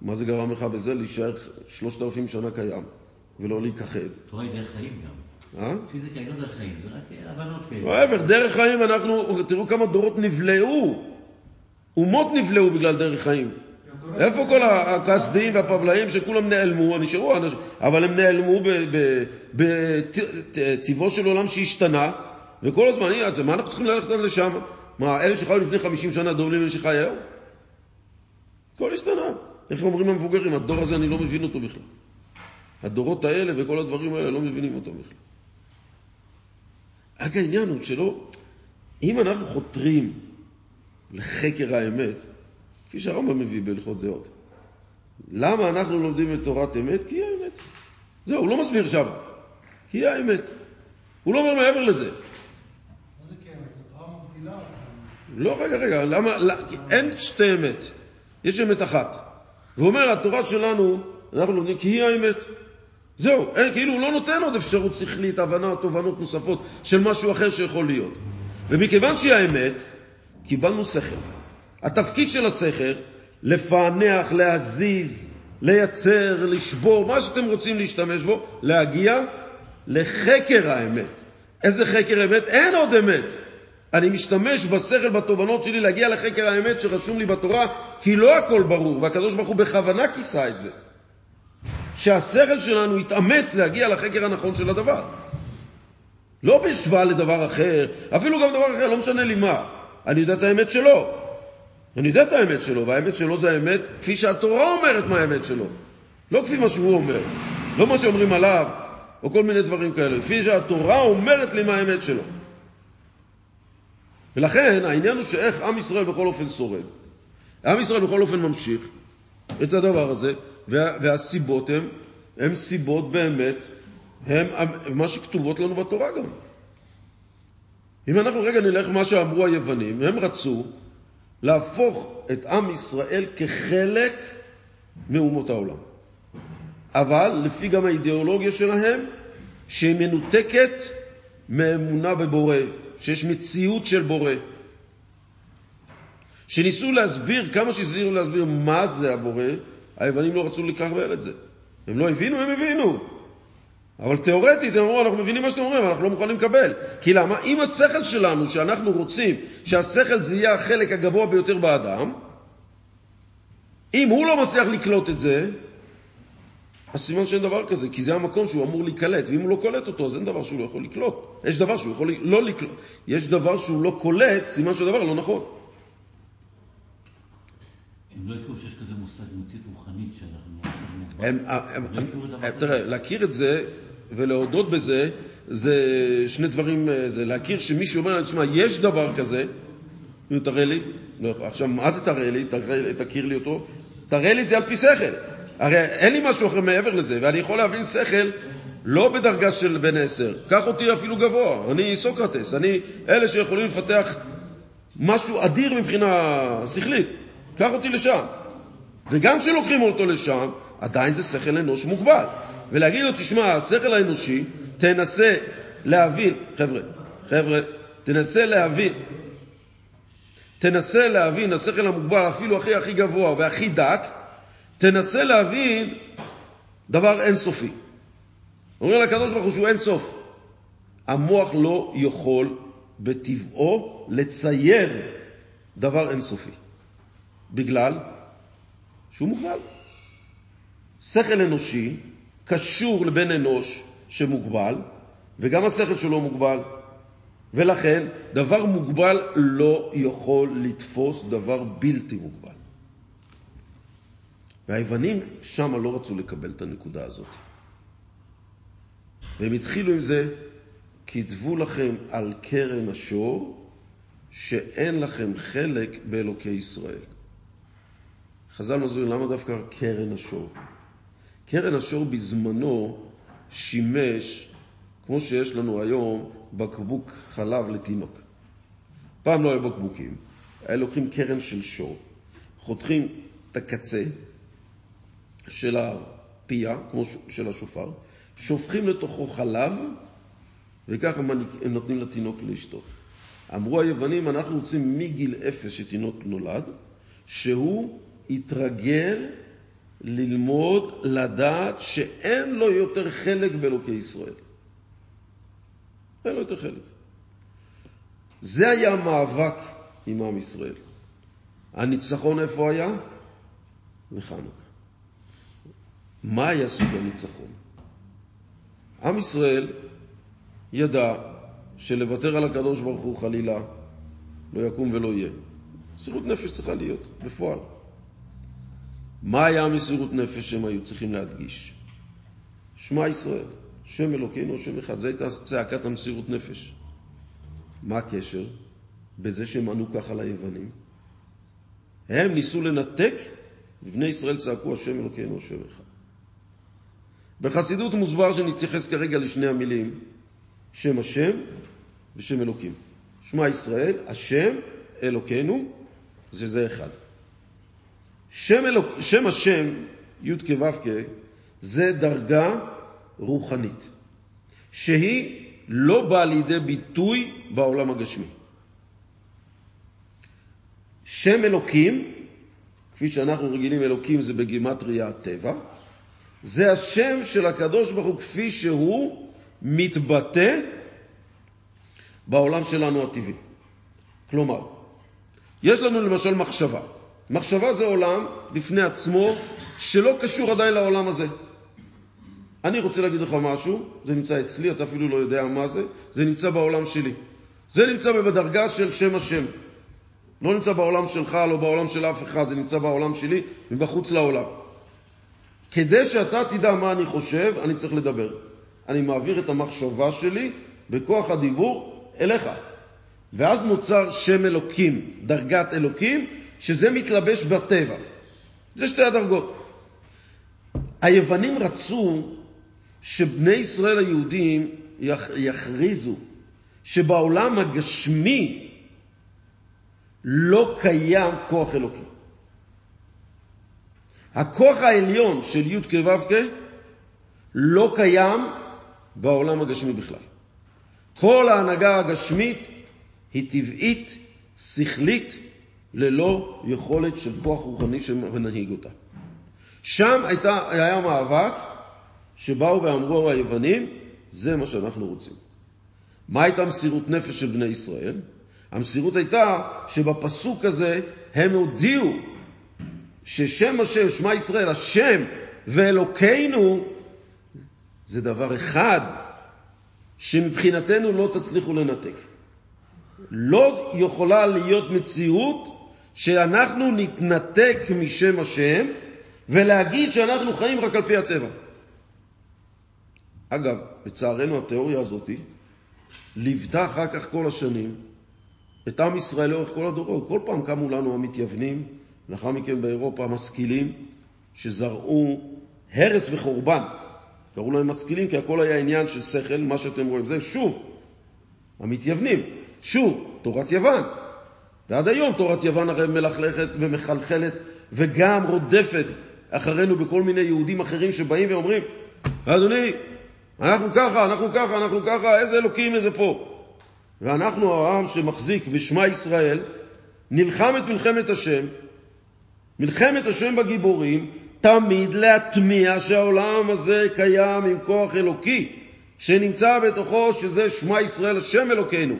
מה זה גרם לך בזה להישאר שלושת אלפים שנה קיים ולא להיכחד? תורה היא דרך חיים גם. אה? פיזיקה היא לא דרך חיים, זה רק הבנות כאלה. להפך, דרך חיים אנחנו, תראו כמה דורות נבלעו. אומות נבלעו בגלל דרך חיים. איפה כל הכסדים והפבלאים שכולם נעלמו, נשארו אנשים, אבל הם נעלמו בטבעו של עולם שהשתנה, וכל הזמן, מה אנחנו צריכים ללכת עד לשם? מה, אלה שחיו לפני 50 שנה דומים לאלה שחי היום? הכל השתנה. איך אומרים למבוגרים, הדור הזה אני לא מבין אותו בכלל. הדורות האלה וכל הדברים האלה לא מבינים אותו בכלל. רק העניין הוא שלא, אם אנחנו חותרים לחקר האמת, כפי שהרמב"ם מביא בהלכות דעות, למה אנחנו לומדים את תורת אמת? כי היא האמת. זהו, הוא לא מסביר שם. כי היא האמת. הוא לא אומר מעבר לזה. לא, רגע, רגע, למה, לא, כי אין שתי אמת, יש אמת אחת. והוא אומר, התורה שלנו, אנחנו לומדים כי היא האמת. זהו, אין, כאילו הוא לא נותן עוד אפשרות שכלית, הבנה, תובנות נוספות של משהו אחר שיכול להיות. ומכיוון שהיא האמת, קיבלנו שכל. התפקיד של השכל, לפענח, להזיז, לייצר, לשבור, מה שאתם רוצים להשתמש בו, להגיע לחקר האמת. איזה חקר אמת? אין עוד אמת. אני משתמש בשכל, בתובנות שלי, להגיע לחקר האמת שרשום לי בתורה, כי לא הכל ברור, והקדוש ברוך הוא בכוונה כיסה את זה. שהשכל שלנו יתאמץ להגיע לחקר הנכון של הדבר. לא בהשוואה לדבר אחר, אפילו גם דבר אחר, לא משנה לי מה. אני יודע את האמת שלו. אני יודע את האמת שלו, והאמת שלו זה האמת כפי שהתורה אומרת מה האמת שלו. לא כפי מה שהוא אומר. לא מה שאומרים עליו, או כל מיני דברים כאלה. כפי שהתורה אומרת לי מה האמת שלו. ולכן העניין הוא שאיך עם ישראל בכל אופן שורד. עם ישראל בכל אופן ממשיך את הדבר הזה, וה, והסיבות הן, הן סיבות באמת, הן מה שכתובות לנו בתורה גם. אם אנחנו רגע נלך מה שאמרו היוונים, הם רצו להפוך את עם ישראל כחלק מאומות העולם. אבל לפי גם האידיאולוגיה שלהם, שהיא מנותקת מאמונה בבורא, שיש מציאות של בורא. שניסו להסביר, כמה שהזהירו להסביר מה זה הבורא, היוונים לא רצו לקבל את זה. הם לא הבינו, הם הבינו. אבל תיאורטית הם אמרו, אנחנו מבינים מה שאתם אומרים, אנחנו לא מוכנים לקבל. כי למה? אם השכל שלנו, שאנחנו רוצים שהשכל זה יהיה החלק הגבוה ביותר באדם, אם הוא לא מצליח לקלוט את זה, אז סימן שאין דבר כזה, כי זה המקום שהוא אמור להיקלט, ואם הוא לא קולט אותו, אז אין דבר שהוא לא יכול לקלוט. יש דבר שהוא יכול לא לקלוט. יש דבר שהוא לא קולט, סימן שהדבר לא נכון. הם לא הכירו שיש כזה מושג מציאות רוחנית שאנחנו... הם, הם, לא הכירו דבר הם, כזה. תראה, להכיר את זה ולהודות בזה, זה שני דברים, אה, זה להכיר שמישהו אומר לי, תשמע, יש דבר כזה, תראה לי, לא. עכשיו, מה זה תראה לי? תראה, תכיר לי אותו. תראה לי את זה על פי שכל. הרי אין לי משהו אחר מעבר לזה, ואני יכול להבין שכל לא בדרגה של בן עשר. קח אותי אפילו גבוה, אני סוקרטס, אני אלה שיכולים לפתח משהו אדיר מבחינה שכלית. קח אותי לשם. וגם כשלוקחים אותו לשם, עדיין זה שכל אנוש מוגבל. ולהגיד לו, תשמע, השכל האנושי, תנסה להבין, חבר'ה, חבר'ה, תנסה להבין, תנסה להבין, השכל המוגבל אפילו הכי הכי גבוה והכי דק, תנסה להבין דבר אינסופי. אומרים לקדוש ברוך הוא שהוא אינסוף. המוח לא יכול בטבעו לצייר דבר אינסופי. בגלל שהוא מוגבל. שכל אנושי קשור לבן אנוש שמוגבל, וגם השכל שלו מוגבל. ולכן, דבר מוגבל לא יכול לתפוס דבר בלתי מוגבל. והיוונים שמה לא רצו לקבל את הנקודה הזאת. והם התחילו עם זה, כתבו לכם על קרן השור, שאין לכם חלק באלוקי ישראל. חז"ל מסבירים למה דווקא קרן השור. קרן השור בזמנו שימש כמו שיש לנו היום בקבוק חלב לתינוק. פעם לא היו בקבוקים, היה לוקחים קרן של שור, חותכים את הקצה של הפייה, כמו של השופר, שופכים לתוכו חלב, וככה הם נותנים לתינוק לשתות. אמרו היוונים, אנחנו רוצים מגיל אפס שתינוק נולד, שהוא יתרגל ללמוד, לדעת שאין לו יותר חלק באלוקי ישראל. אין לו יותר חלק. זה היה המאבק עם עם ישראל. הניצחון איפה היה? בחנוכה. מה היה סוג הניצחון? עם ישראל ידע שלוותר על הקדוש ברוך הוא חלילה לא יקום ולא יהיה. מסירות נפש צריכה להיות, בפועל. מה היה המסירות נפש שהם היו צריכים להדגיש? שמע ישראל, שם אלוקינו, שם אחד. זו הייתה צעקת המסירות נפש. מה הקשר? בזה שהם ענו ככה ליוונים. הם ניסו לנתק, ובני ישראל צעקו השם אלוקינו, השם אחד. בחסידות מוסבר שנתייחס כרגע לשני המילים, שם השם ושם אלוקים. שמע ישראל, השם אלוקינו, זה זה אחד. שם, אלוק, שם השם, י' כו' זה דרגה רוחנית, שהיא לא באה לידי ביטוי בעולם הגשמי. שם אלוקים, כפי שאנחנו רגילים אלוקים זה בגימטריה הטבע, זה השם של הקדוש ברוך הוא כפי שהוא מתבטא בעולם שלנו הטבעי. כלומר, יש לנו למשל מחשבה. מחשבה זה עולם בפני עצמו שלא קשור עדיין לעולם הזה. אני רוצה להגיד לך משהו, זה נמצא אצלי, אתה אפילו לא יודע מה זה, זה נמצא בעולם שלי. זה נמצא בדרגה של שם השם. לא נמצא בעולם שלך, לא בעולם של אף אחד, זה נמצא בעולם שלי ובחוץ לעולם. כדי שאתה תדע מה אני חושב, אני צריך לדבר. אני מעביר את המחשבה שלי בכוח הדיבור אליך. ואז נוצר שם אלוקים, דרגת אלוקים, שזה מתלבש בטבע. זה שתי הדרגות. היוונים רצו שבני ישראל היהודים יכריזו שבעולם הגשמי לא קיים כוח אלוקי. הכוח העליון של י' כו' לא קיים בעולם הגשמי בכלל. כל ההנהגה הגשמית היא טבעית, שכלית, ללא יכולת של כוח רוחני שמנהיג אותה. שם הייתה, היה מאבק שבאו ואמרו היוונים, זה מה שאנחנו רוצים. מה הייתה מסירות נפש של בני ישראל? המסירות הייתה שבפסוק הזה הם הודיעו ששם השם, שמע ישראל, השם ואלוקינו, זה דבר אחד שמבחינתנו לא תצליחו לנתק. לא יכולה להיות מציאות שאנחנו נתנתק משם השם ולהגיד שאנחנו חיים רק על פי הטבע. אגב, לצערנו התיאוריה הזאת ליוותה אחר כך כל השנים את עם ישראל לאורך כל הדורות. כל פעם קמו לנו המתייוונים, לאחר מכן באירופה המשכילים, שזרעו הרס וחורבן. קראו להם משכילים כי הכל היה עניין של שכל, מה שאתם רואים. זה שוב, המתייוונים, שוב, תורת יוון. ועד היום תורת יוון הרי מלכלכת ומחלחלת וגם רודפת אחרינו בכל מיני יהודים אחרים שבאים ואומרים, אדוני, אנחנו ככה, אנחנו ככה, אנחנו ככה, איזה אלוקים, איזה פה. ואנחנו העם שמחזיק בשמע ישראל, נלחם את מלחמת השם, מלחמת השם בגיבורים, תמיד להטמיע שהעולם הזה קיים עם כוח אלוקי, שנמצא בתוכו שזה שמע ישראל השם אלוקינו.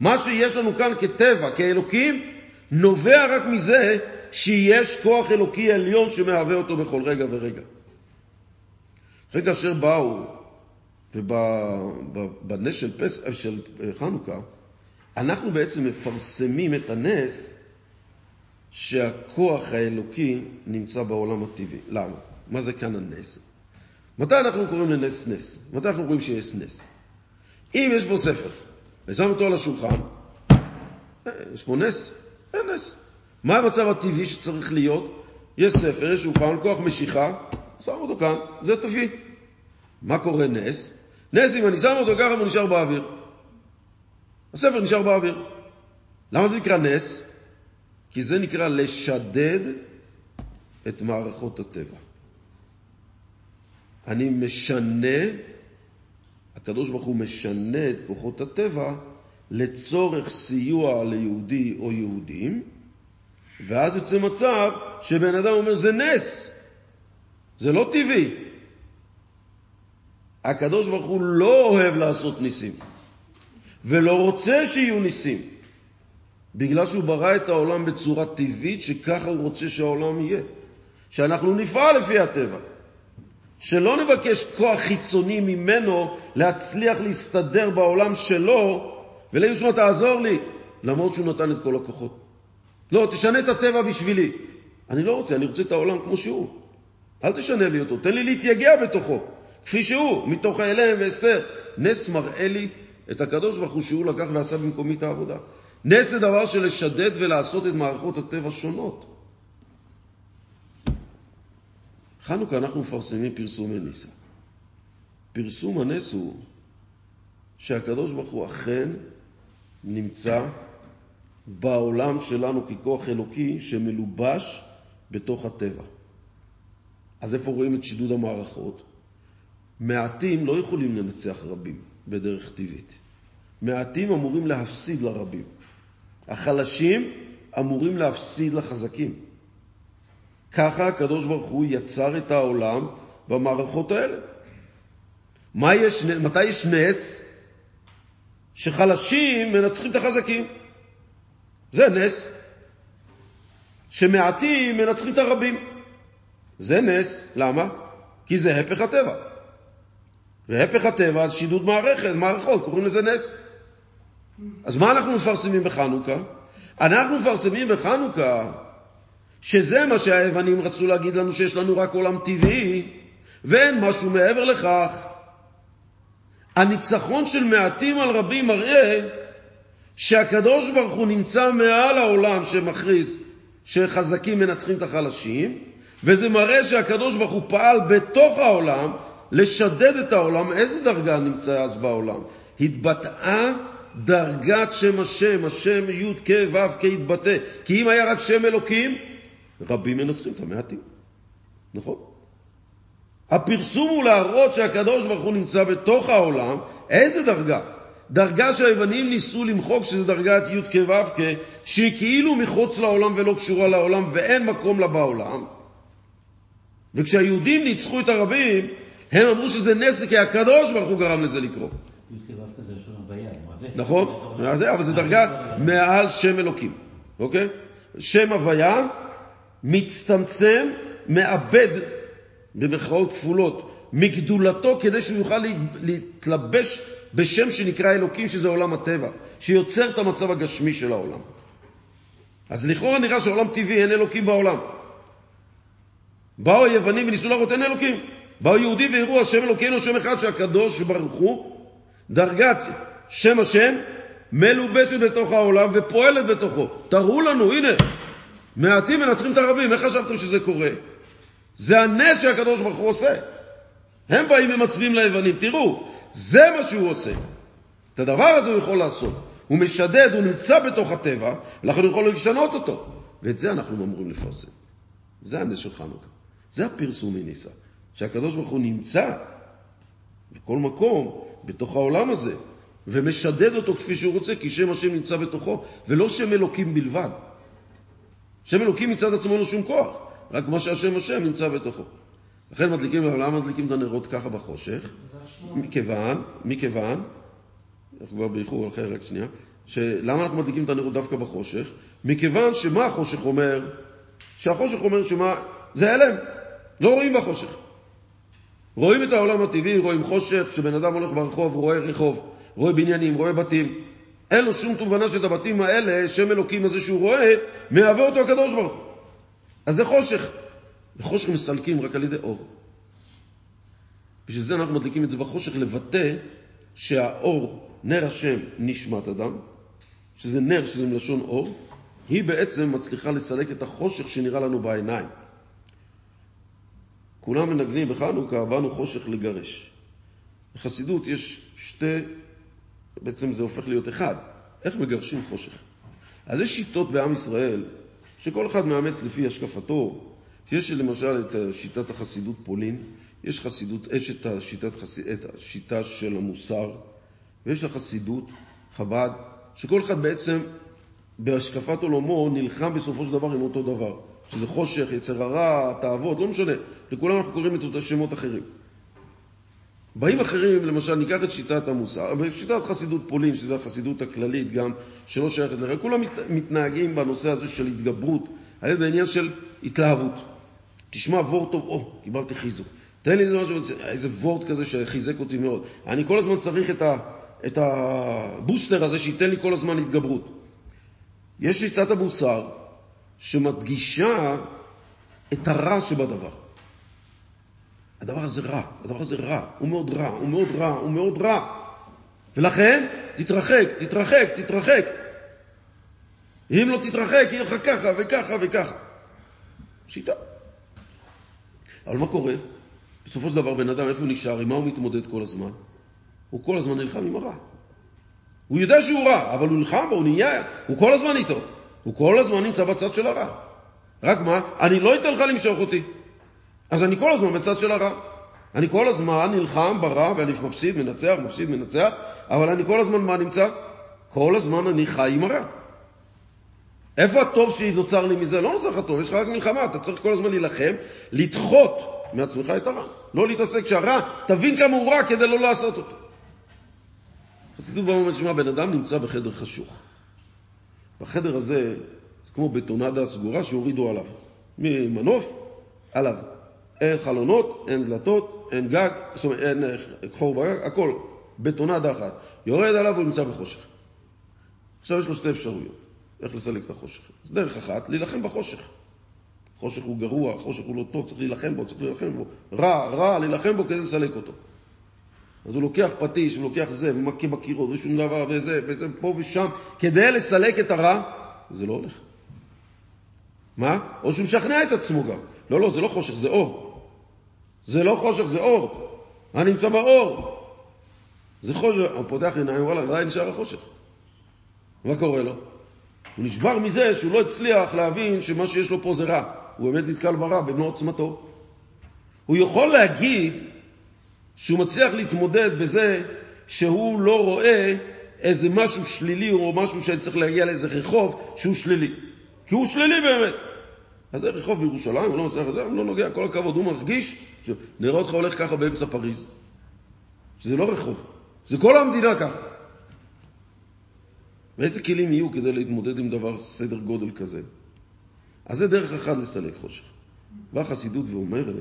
מה שיש לנו כאן כטבע, כאלוקים, נובע רק מזה שיש כוח אלוקי עליון שמהווה אותו בכל רגע ורגע. אחרי כאשר באו, ובנס של, פס... של חנוכה, אנחנו בעצם מפרסמים את הנס שהכוח האלוקי נמצא בעולם הטבעי. למה? מה זה כאן הנס? מתי אנחנו קוראים לנס נס? מתי אנחנו רואים שיש נס? אם יש פה ספר, ושם אותו על השולחן, אה, יש פה נס? אין נס. מה המצב הטבעי שצריך להיות? יש ספר, יש שולחן, כוח משיכה, שם אותו כאן, זה טבעי. מה קורה נס? נס, אם אני שם אותו ככה והוא נשאר באוויר. הספר נשאר באוויר. למה זה נקרא נס? כי זה נקרא לשדד את מערכות הטבע. אני משנה, הקדוש ברוך הוא משנה את כוחות הטבע לצורך סיוע ליהודי או יהודים, ואז יוצא מצב שבן אדם אומר זה נס, זה לא טבעי. הקדוש ברוך הוא לא אוהב לעשות ניסים, ולא רוצה שיהיו ניסים, בגלל שהוא ברא את העולם בצורה טבעית, שככה הוא רוצה שהעולם יהיה. שאנחנו נפעל לפי הטבע. שלא נבקש כוח חיצוני ממנו להצליח להסתדר בעולם שלו, ולהגיד, שמע, תעזור לי, למרות שהוא נתן את כל הכוחות. לא, תשנה את הטבע בשבילי. אני לא רוצה, אני רוצה את העולם כמו שהוא. אל תשנה לי אותו, תן לי להתייגע בתוכו, כפי שהוא, מתוך ההלם ואסתר. נס מראה לי את הקדוש ברוך הוא שהוא לקח ועשה במקומי את העבודה. נס זה דבר של לשדד ולעשות את מערכות הטבע שונות. חנוכה אנחנו מפרסמים פרסומי ניסה. פרסום הנס הוא שהקדוש ברוך הוא אכן נמצא בעולם שלנו ככוח אלוקי שמלובש בתוך הטבע. אז איפה רואים את שידוד המערכות? מעטים לא יכולים לנצח רבים בדרך טבעית. מעטים אמורים להפסיד לרבים. החלשים אמורים להפסיד לחזקים. ככה הקדוש ברוך הוא יצר את העולם במערכות האלה. יש, מתי יש נס? שחלשים מנצחים את החזקים. זה נס. שמעטים מנצחים את הרבים. זה נס. למה? כי זה הפך הטבע. והפך הטבע זה שידוד מערכת, מערכות, קוראים לזה נס. אז מה אנחנו מפרסמים בחנוכה? אנחנו מפרסמים בחנוכה שזה מה שהיוונים רצו להגיד לנו שיש לנו רק עולם טבעי, ואין משהו מעבר לכך. הניצחון של מעטים על רבים מראה שהקדוש ברוך הוא נמצא מעל העולם שמכריז שחזקים מנצחים את החלשים, וזה מראה שהקדוש ברוך הוא פעל בתוך העולם לשדד את העולם. איזה דרגה נמצאה אז בעולם? התבטאה דרגת שם השם, השם י' כ' ו' כ'. כי אם היה רק שם אלוקים, רבים מנצחים את המעטים, נכון? הפרסום הוא להראות שהקדוש ברוך הוא נמצא בתוך העולם, איזה דרגה? דרגה שהיוונים ניסו למחוק, שזה דרגת י' כ' ו' כ', שהיא כאילו מחוץ לעולם ולא קשורה לעולם ואין מקום לה בעולם. וכשהיהודים ניצחו את הרבים, הם אמרו שזה נס כי הקדוש ברוך הוא גרם לזה לקרות. נכון, אבל זה דרגה מעל שם אלוקים, אוקיי? שם הוויה מצטמצם, מאבד, במרכאות כפולות, מגדולתו כדי שהוא יוכל להתלבש בשם שנקרא אלוקים, שזה עולם הטבע, שיוצר את המצב הגשמי של העולם. אז לכאורה נראה שעולם טבעי, אין אלוקים בעולם. באו היוונים וניסו להראות אין אלוקים. באו יהודים והראו השם אלוקינו שם אחד שהקדוש ברוך הוא, דרגת שם השם, מלובשת בתוך העולם ופועלת בתוכו. תראו לנו, הנה, מעטים מנצחים את הרבים, איך חשבתם שזה קורה? זה הנס שהקדוש ברוך הוא עושה. הם באים ומצביעים ליוונים, תראו, זה מה שהוא עושה. את הדבר הזה הוא יכול לעשות. הוא משדד, הוא נמצא בתוך הטבע, ולכן הוא יכול לשנות אותו. ואת זה אנחנו אמורים לפרסם. זה הנס של חנוכה. זה הפרסום מניסה. שהקדוש ברוך הוא נמצא בכל מקום, בתוך העולם הזה, ומשדד אותו כפי שהוא רוצה, כי שם השם נמצא בתוכו, ולא שם אלוקים בלבד. שם אלוקים מצד עצמו אין לו שום כוח, רק מה שהשם השם נמצא בתוכו. לכן מדליקים, למה מדליקים את הנרות ככה בחושך? מכיוון, מכיוון, אנחנו כבר באיחור אחר, רק שנייה, שלמה אנחנו מדליקים את הנרות דווקא בחושך? מכיוון שמה החושך אומר? שהחושך אומר שמה, זה הלם, לא רואים בחושך. רואים את העולם הטבעי, רואים חושך, כשבן אדם הולך ברחוב, רואה רחוב, רואה בניינים, רואה בתים. אין לו שום תובנה שאת הבתים האלה, שם אלוקים הזה שהוא רואה, מהווה אותו הקדוש ברוך הוא. אז זה חושך. וחושך מסלקים רק על ידי אור. בשביל זה אנחנו מדליקים את זה בחושך, לבטא שהאור, נר השם, נשמת אדם, שזה נר שזה מלשון אור, היא בעצם מצליחה לסלק את החושך שנראה לנו בעיניים. כולם מנגנים בחנוכה, באנו חושך לגרש. בחסידות יש שתי, בעצם זה הופך להיות אחד. איך מגרשים חושך? אז יש שיטות בעם ישראל, שכל אחד מאמץ לפי השקפתו. יש למשל את שיטת החסידות פולין, יש חסידות, יש את השיטת, את השיטה של המוסר, ויש החסידות חב"ד, שכל אחד בעצם בהשקפת עולמו נלחם בסופו של דבר עם אותו דבר, שזה חושך, יצר הרע, תאוות, לא משנה, לכולם אנחנו קוראים את אותם שמות אחרים. באים אחרים, למשל, ניקח את שיטת המוסר, בשיטת חסידות פולין, שזו החסידות הכללית גם, שלא שייכת לרע, כולם מתנהגים בנושא הזה של התגברות, בעניין של התלהבות. תשמע וורט טוב, או, קיבלתי חיזוק. תן לי איזה, משהו, איזה וורט כזה שחיזק אותי מאוד. אני כל הזמן צריך את, ה, את הבוסטר הזה שייתן לי כל הזמן התגברות. יש שיטת המוסר שמדגישה את הרע שבדבר. הדבר הזה רע, הדבר הזה רע, הוא מאוד רע, הוא מאוד רע, הוא מאוד רע. ולכן, תתרחק, תתרחק, תתרחק. אם לא תתרחק, יהיה לך ככה וככה וככה. שיטה. אבל מה קורה? בסופו של דבר בן אדם, איפה הוא נשאר? עם מה הוא מתמודד כל הזמן? הוא כל הזמן נלחם עם הרע. הוא יודע שהוא רע, אבל הוא נלחם בו, הוא נהיה, הוא כל הזמן איתו. הוא כל הזמן נמצא בצד של הרע. רק מה? אני לא אתן לך למשוך אותי. אז אני כל הזמן בצד של הרע. אני כל הזמן נלחם ברע ואני מפסיד, מנצח, מפסיד, מנצח, אבל אני כל הזמן מה נמצא? כל הזמן אני חי עם הרע. איפה הטוב שנוצר לי מזה? לא נוצר לך טוב, יש לך רק מלחמה, אתה צריך כל הזמן להילחם, לדחות מעצמך את הרע. לא להתעסק שהרע, תבין כמה הוא רע כדי לא לעשות אותו. חסידות במה תשמע, בן אדם נמצא בחדר חשוך. בחדר הזה, זה כמו בטונדה סגורה שהורידו עליו. ממנוף, עליו. אין חלונות, אין דלתות, אין גג, זאת אומרת, אין אה, חור בגג, הכל בטונדה אחת. יורד עליו, הוא נמצא בחושך. עכשיו יש לו שתי אפשרויות, איך לסלק את החושך. אז דרך אחת, להילחם בחושך. חושך הוא גרוע, חושך הוא לא טוב, צריך להילחם בו, צריך להילחם בו. רע, רע, להילחם בו כדי לסלק אותו. אז הוא לוקח פטיש, הוא לוקח זה, ומכה בקירות, ושום דבר, וזה, וזה, פה ושם, כדי לסלק את הרע, זה לא הולך. מה? או שהוא משכנע את עצמו גם. לא, לא, זה לא חושך, זה אור. זה לא חושך, זה אור. אני נמצא באור. זה חושך, הוא פותח עיניים, וואלה, עדיין נשאר החושך. מה קורה לו? הוא נשבר מזה שהוא לא הצליח להבין שמה שיש לו פה זה רע. הוא באמת נתקל ברע במלוא עוצמתו. הוא יכול להגיד שהוא מצליח להתמודד בזה שהוא לא רואה איזה משהו שלילי או משהו שאני צריך להגיע לאיזה רחוב שהוא שלילי. כי הוא שלילי באמת. אז זה רחוב בירושלים, הוא לא מצליח לזה, הוא לא נוגע, כל הכבוד, הוא מרגיש נראה אותך הולך ככה באמצע פריז. שזה לא רחוב, זה כל המדינה ככה. ואיזה כלים יהיו כדי להתמודד עם דבר סדר גודל כזה? אז זה דרך אחת לסלק חושך. באה חסידות ואומרת,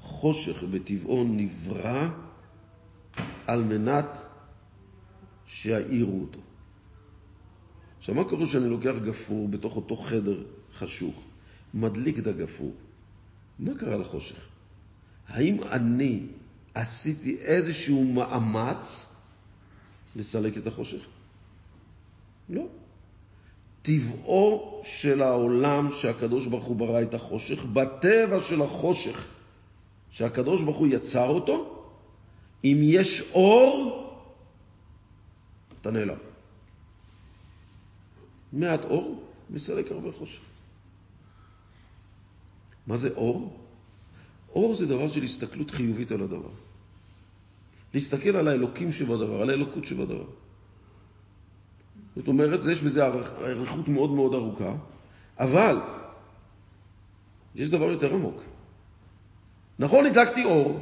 חושך בטבעו נברא על מנת שיעירו אותו. עכשיו, מה קורה כשאני לוקח גפרור בתוך אותו חדר חשוך, מדליק את הגפרור? מה קרה לחושך? האם אני עשיתי איזשהו מאמץ לסלק את החושך? לא. טבעו של העולם שהקדוש ברוך הוא ברא את החושך, בטבע של החושך שהקדוש ברוך הוא יצר אותו, אם יש אור, אתה נעלם. מעט אור, מסלק הרבה חושך. מה זה אור? אור זה דבר של הסתכלות חיובית על הדבר. להסתכל על האלוקים שבדבר, על האלוקות שבדבר. זאת אומרת, יש בזה אריכות מאוד מאוד ארוכה, אבל יש דבר יותר עמוק. נכון, הדלקתי אור,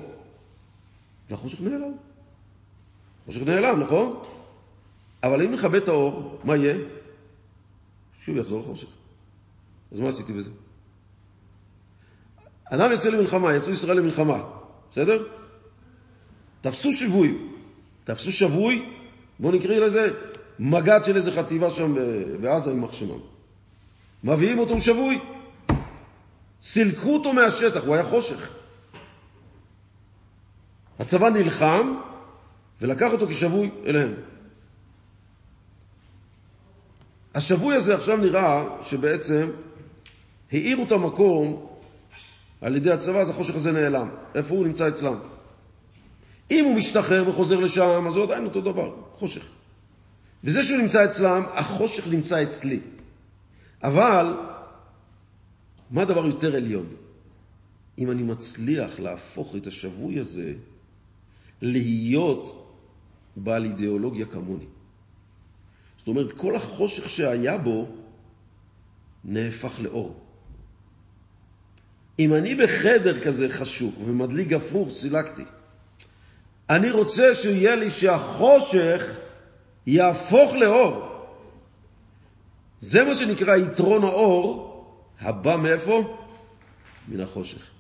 והחושך נעלם. חושך נעלם, נכון? אבל אם נכבה את האור, מה יהיה? שוב יחזור החושך. אז מה עשיתי בזה? אדם יוצא למלחמה, יצאו ישראל למלחמה, בסדר? תפסו שבוי, תפסו שבוי, בואו נקריא לזה מג"ד של איזה חטיבה שם בעזה עם מחשמם. מביאים אותו, הוא שבוי. סילקו אותו מהשטח, הוא היה חושך. הצבא נלחם ולקח אותו כשבוי אליהם. השבוי הזה עכשיו נראה שבעצם האירו את המקום על ידי הצבא, אז החושך הזה נעלם. איפה הוא? נמצא אצלם. אם הוא משתחרר וחוזר לשם, אז הוא עדיין אותו דבר, חושך. וזה שהוא נמצא אצלם, החושך נמצא אצלי. אבל, מה הדבר יותר עליון? אם אני מצליח להפוך את השבוי הזה להיות בעל אידיאולוגיה כמוני. זאת אומרת, כל החושך שהיה בו נהפך לאור. אם אני בחדר כזה חשוך ומדליק גפרור, סילקתי. אני רוצה שיהיה לי שהחושך יהפוך לאור. זה מה שנקרא יתרון האור, הבא מאיפה? מן החושך.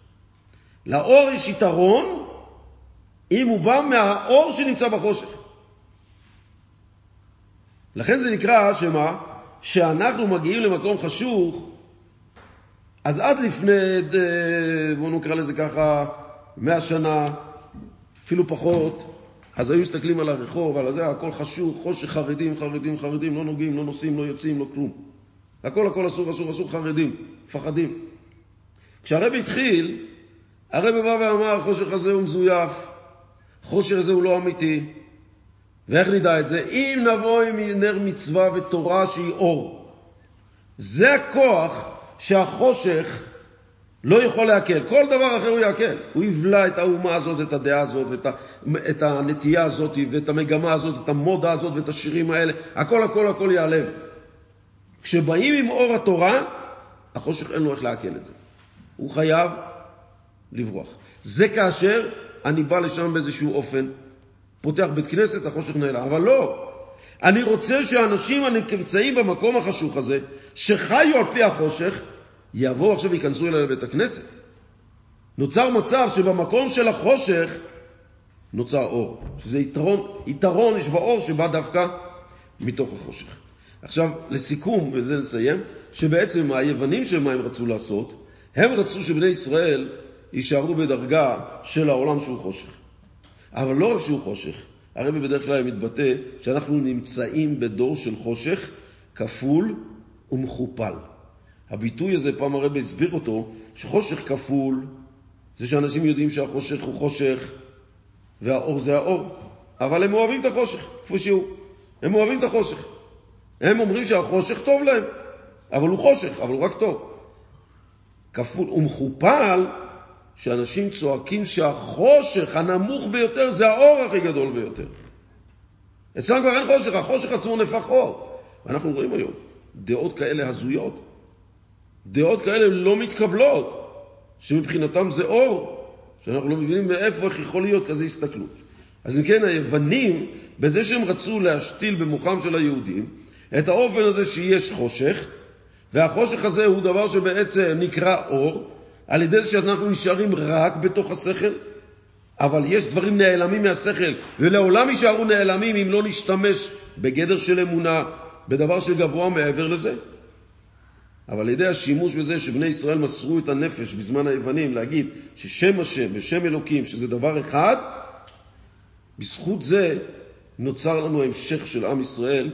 לאור יש יתרון אם הוא בא מהאור שנמצא בחושך. לכן זה נקרא שמה? שאנחנו מגיעים למקום חשוך, אז עד לפני, בואו נקרא לזה ככה, מאה שנה, אפילו פחות, אז היו מסתכלים על הרחוב, על זה, הכל חשוך, חושך, חרדים, חרדים, חרדים, לא נוגעים, לא נוסעים, לא יוצאים, לא כלום. הכל הכל אסור, אסור, אסור, חרדים, מפחדים. כשהרבי התחיל, הרבי בא ואמר, החושך הזה הוא מזויף, החושך הזה הוא לא אמיתי. ואיך נדע את זה? אם נבוא עם נר מצווה ותורה שהיא אור. זה הכוח שהחושך לא יכול להקל. כל דבר אחר הוא יעקל. הוא יבלע את האומה הזאת, את הדעה הזאת, ואת ה, את הנטייה הזאת, ואת המגמה הזאת, את המודה הזאת, ואת השירים האלה. הכל הכל הכל ייעלם. כשבאים עם אור התורה, החושך אין לו איך לעכל את זה. הוא חייב לברוח. זה כאשר אני בא לשם באיזשהו אופן, פותח בית כנסת, החושך נעלם. אבל לא. אני רוצה שאנשים הנמצאים במקום החשוך הזה, שחיו על פי החושך, יבואו עכשיו וייכנסו אליי לבית הכנסת. נוצר מצב שבמקום של החושך נוצר אור, שזה יתרון, יתרון יש באור שבא דווקא מתוך החושך. עכשיו, לסיכום, וזה נסיים, שבעצם היוונים של מה הם רצו לעשות, הם רצו שבני ישראל יישארו בדרגה של העולם שהוא חושך. אבל לא רק שהוא חושך, הרבי בדרך כלל מתבטא שאנחנו נמצאים בדור של חושך כפול ומכופל. הביטוי הזה, פעם הרבי הסביר אותו, שחושך כפול זה שאנשים יודעים שהחושך הוא חושך והאור זה האור, אבל הם אוהבים את החושך, כפי שהוא. הם אוהבים את החושך. הם אומרים שהחושך טוב להם, אבל הוא חושך, אבל הוא רק טוב. כפול ומכופל, שאנשים צועקים שהחושך הנמוך ביותר זה האור הכי גדול ביותר. אצלנו כבר אין חושך, החושך עצמו נהפך אור. ואנחנו רואים היום דעות כאלה הזויות, דעות כאלה לא מתקבלות, שמבחינתם זה אור, שאנחנו לא מבינים מאיפה, איך יכול להיות כזה הסתכלות. אז אם כן, היוונים, בזה שהם רצו להשתיל במוחם של היהודים, את האופן הזה שיש חושך, והחושך הזה הוא דבר שבעצם נקרא אור, על ידי זה שאנחנו נשארים רק בתוך השכל, אבל יש דברים נעלמים מהשכל, ולעולם יישארו נעלמים אם לא נשתמש בגדר של אמונה, בדבר שגבוה מעבר לזה. אבל על ידי השימוש בזה שבני ישראל מסרו את הנפש בזמן היוונים להגיד ששם השם ושם אלוקים, שזה דבר אחד, בזכות זה נוצר לנו המשך של עם ישראל,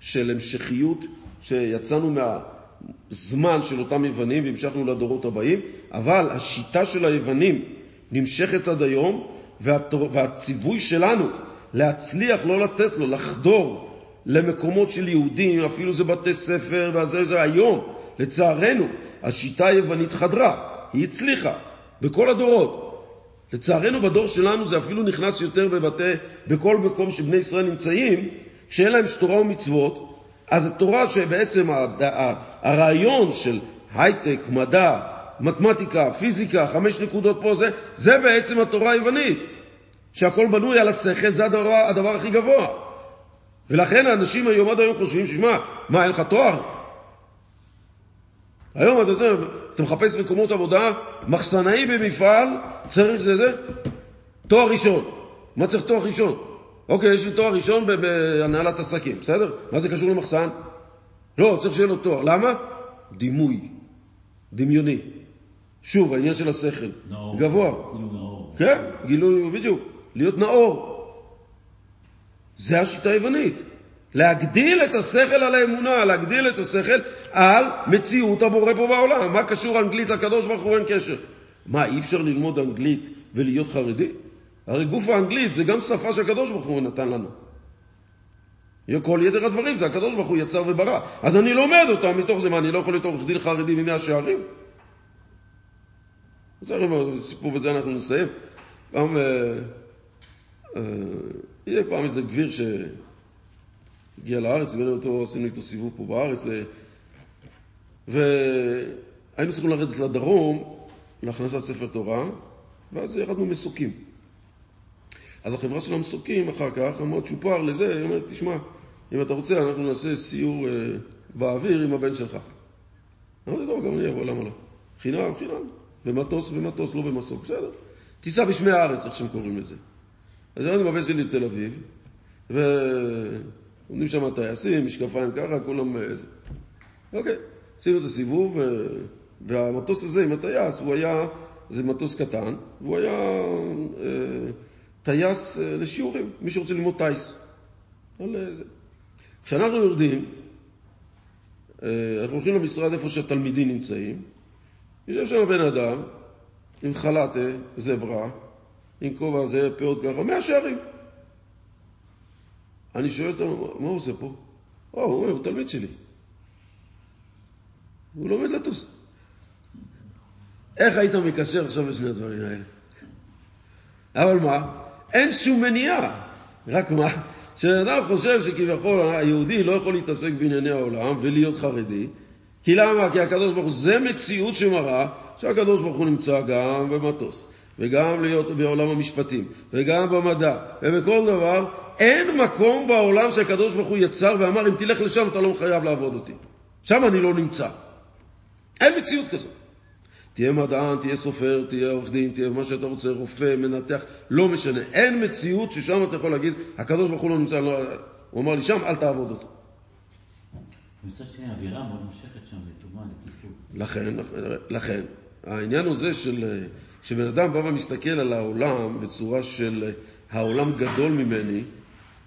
של המשכיות, שיצאנו מהזמן של אותם יוונים והמשכנו לדורות הבאים, אבל השיטה של היוונים נמשכת עד היום, והציווי שלנו להצליח לא לתת לו, לחדור למקומות של יהודים, אפילו זה בתי ספר, וזה זה היום, לצערנו, השיטה היוונית חדרה, היא הצליחה, בכל הדורות. לצערנו בדור שלנו זה אפילו נכנס יותר בבתי, בכל מקום שבני ישראל נמצאים, שאין להם תורה ומצוות, אז התורה שבעצם הרעיון של הייטק, מדע, מתמטיקה, פיזיקה, חמש נקודות פה, זה, זה בעצם התורה היוונית. שהכל בנוי על השכל, זה הדבר, הדבר הכי גבוה. ולכן האנשים היום עד היום חושבים, שמע, מה, אין לך תואר? היום אתה, אתה מחפש מקומות עבודה, מחסנאי במפעל, צריך זה זה, תואר ראשון. מה צריך תואר ראשון? אוקיי, יש לי תואר ראשון בהנהלת עסקים, בסדר? מה זה קשור למחסן? לא, צריך שיהיה לו תואר. למה? דימוי, דמיוני. שוב, העניין של השכל. נאור. גבוה. גילוי נאור. כן, גילוי, בדיוק. להיות נאור. זה השיטה היוונית. להגדיל את השכל על האמונה, להגדיל את השכל על מציאות הבורא פה בעולם. מה קשור אנגלית לקדוש ברוך הוא? אין קשר. מה, אי אפשר ללמוד אנגלית ולהיות חרדי? הרי גוף האנגלית זה גם שפה שהקדוש ברוך הוא נתן לנו. כל יתר הדברים זה הקדוש ברוך הוא יצר וברא. אז אני לומד אותם מתוך זה, מה, אני לא יכול להיות עורך דין חרדי ממאה שערים? בסדר, סיפור בזה אנחנו נסיים. פעם, אה, אה, יהיה פעם איזה גביר שהגיע לארץ, הבאנו אותו, עשינו איתו סיבוב פה בארץ, אה, והיינו צריכים לרדת לדרום להכנסת ספר תורה, ואז ירדנו מסוקים. אז החברה של המסוקים אחר כך, מאוד צ'ופר לזה, היא אומרת, תשמע, אם אתה רוצה, אנחנו נעשה סיור אה, באוויר עם הבן שלך. אמרתי, טוב, גם אני אבוא, למה לא? חינם, חינם. במטוס, במטוס, לא במסוק, בסדר. טיסה בשמי הארץ, איך שהם קוראים לזה. אז ירדנו עם הבן שלי לתל אביב, ועומדים שם טייסים, משקפיים ככה, כולם... אה, אוקיי, עשינו את הסיבוב, והמטוס הזה עם הטייס, הוא היה, זה מטוס קטן, והוא היה אה, טייס אה, לשיעורים, מי שרוצה ללמוד טייס. כשאנחנו יורדים, אנחנו הולכים למשרד איפה שהתלמידים נמצאים, יושב שם בן אדם עם חלטה, זברה, עם כובע זה, פאות ככה, מאה שערים. אני שואל אותו, מה הוא עושה פה? או, הוא אומר, הוא תלמיד שלי. הוא לומד לטוס. איך היית מקשר עכשיו לשני הדברים האלה? אבל מה? אין שום מניעה. רק מה? כשבן אדם חושב שכביכול היהודי לא יכול להתעסק בענייני העולם ולהיות חרדי, כי למה? כי הקדוש ברוך הוא, זה מציאות שמראה שהקדוש ברוך הוא נמצא גם במטוס, וגם להיות בעולם המשפטים, וגם במדע, ובכל דבר, אין מקום בעולם שהקדוש ברוך הוא יצר ואמר, אם תלך לשם אתה לא חייב לעבוד אותי. שם אני לא נמצא. אין מציאות כזאת. תהיה מדען, תהיה סופר, תהיה עורך דין, תהיה מה שאתה רוצה, רופא, מנתח, לא משנה. אין מציאות ששם אתה יכול להגיד, הקדוש ברוך הוא לא נמצא, לא... הוא אמר לי שם, אל תעבוד אותו. מצד שני, האווירה מאוד מושכת שם לטומאה, לטיפול. לכן, לכן, העניין הוא זה של, שבן אדם בא ומסתכל על העולם בצורה של העולם גדול ממני,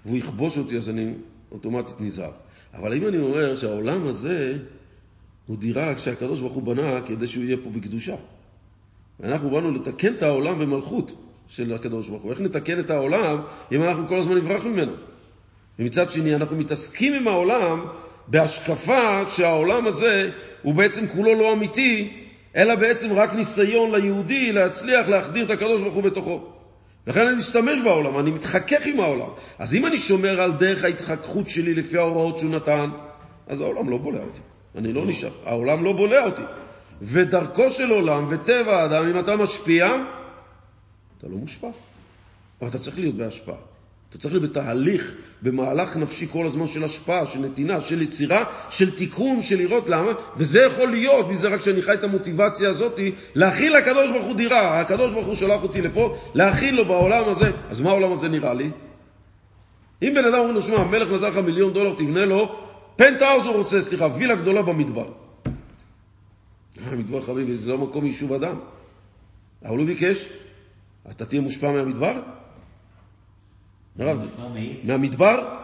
והוא יכבוש אותי, אז אני אוטומטית נזהר. אבל אם אני אומר שהעולם הזה הוא דירה שהקדוש ברוך הוא בנה כדי שהוא יהיה פה בקדושה. ואנחנו באנו לתקן את העולם במלכות של הקדוש ברוך הוא. איך נתקן את העולם אם אנחנו כל הזמן נברח ממנו? ומצד שני, אנחנו מתעסקים עם העולם בהשקפה שהעולם הזה הוא בעצם כולו לא אמיתי, אלא בעצם רק ניסיון ליהודי להצליח להחדיר את הקדוש ברוך הוא בתוכו. לכן אני משתמש בעולם, אני מתחכך עם העולם. אז אם אני שומר על דרך ההתחככות שלי לפי ההוראות שהוא נתן, אז העולם לא בולע אותי. אני לא נשאר, העולם לא בולע אותי. ודרכו של עולם וטבע האדם, אם אתה משפיע, אתה לא מושפע. אבל אתה צריך להיות בהשפעה. אתה צריך להיות בתהליך, במהלך נפשי כל הזמן של השפעה, של נתינה, של יצירה, של תיקון, של לראות למה, וזה יכול להיות, מזה רק שאני חי את המוטיבציה הזאת, להכיל לקדוש ברוך הוא דירה. הקדוש ברוך הוא שלח אותי לפה, להכיל לו בעולם הזה. אז מה העולם הזה נראה לי? אם בן אדם אומר לו, שמע, המלך נתן לך מיליון דולר, תבנה לו פנטהאוז הוא רוצה, סליחה, וילה גדולה במדבר. המדבר, חביבי, זה לא מקום יישוב אדם. אבל הוא ביקש, אתה תהיה מושפע מהמדבר? מהמדבר?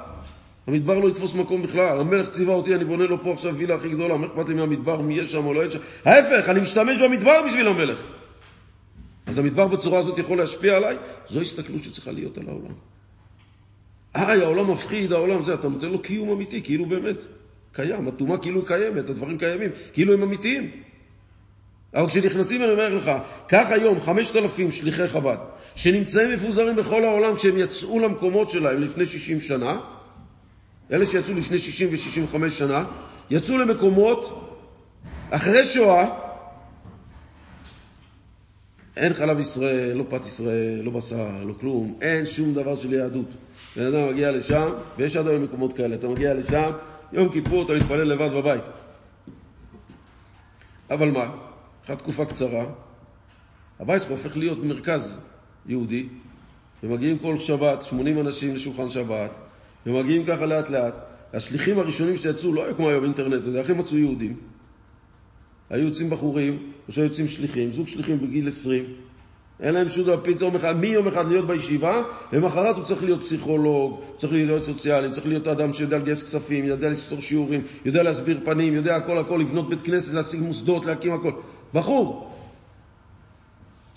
המדבר לא יתפוס מקום בכלל. המלך ציווה אותי, אני בונה לו פה עכשיו וילה הכי גדולה, מה אכפת לי מהמדבר, מי יש שם או לא יש שם? ההפך, אני משתמש במדבר בשביל המלך. אז המדבר בצורה הזאת יכול להשפיע עליי? זו הסתכלות שצריכה להיות על העולם. היי, העולם מפחיד, העולם זה, אתה נותן לו קיום אמיתי, כאילו באמת קיים, הטומאה כאילו קיימת, הדברים קיימים, כאילו הם אמיתיים. אבל כשנכנסים, אני אומר לך, קח היום 5,000 שליחי חב"ד, שנמצאים מפוזרים בכל העולם כשהם יצאו למקומות שלהם לפני 60 שנה, אלה שיצאו לפני 60 ו-65 שנה, יצאו למקומות אחרי שואה, אין חלב ישראל, לא פת ישראל, לא בשר, לא כלום, אין שום דבר של יהדות. בן אדם מגיע לשם, ויש עד היום מקומות כאלה, אתה מגיע לשם, יום כיפור אתה מתפלל לבד בבית. אבל מה? אחרי תקופה קצרה, הבית שלך הופך להיות מרכז יהודי, ומגיעים כל שבת 80 אנשים לשולחן שבת, ומגיעים ככה לאט לאט. השליחים הראשונים שיצאו לא היו כמו היום אינטרנט, זה הכי מצאו יהודים. היו יוצאים בחורים, עכשיו יוצאים שליחים, זוג שליחים בגיל 20, אין להם שום דבר, פתאום אחד, מיום אחד להיות בישיבה, למחרת הוא צריך להיות פסיכולוג, צריך להיות סוציאלי, צריך להיות אדם שיודע לגייס כספים, יודע לספור שיעורים, יודע להסביר פנים, יודע הכל הכל, לבנות בית כנסת, להשיג מוסדות, להקים הכל. בחור.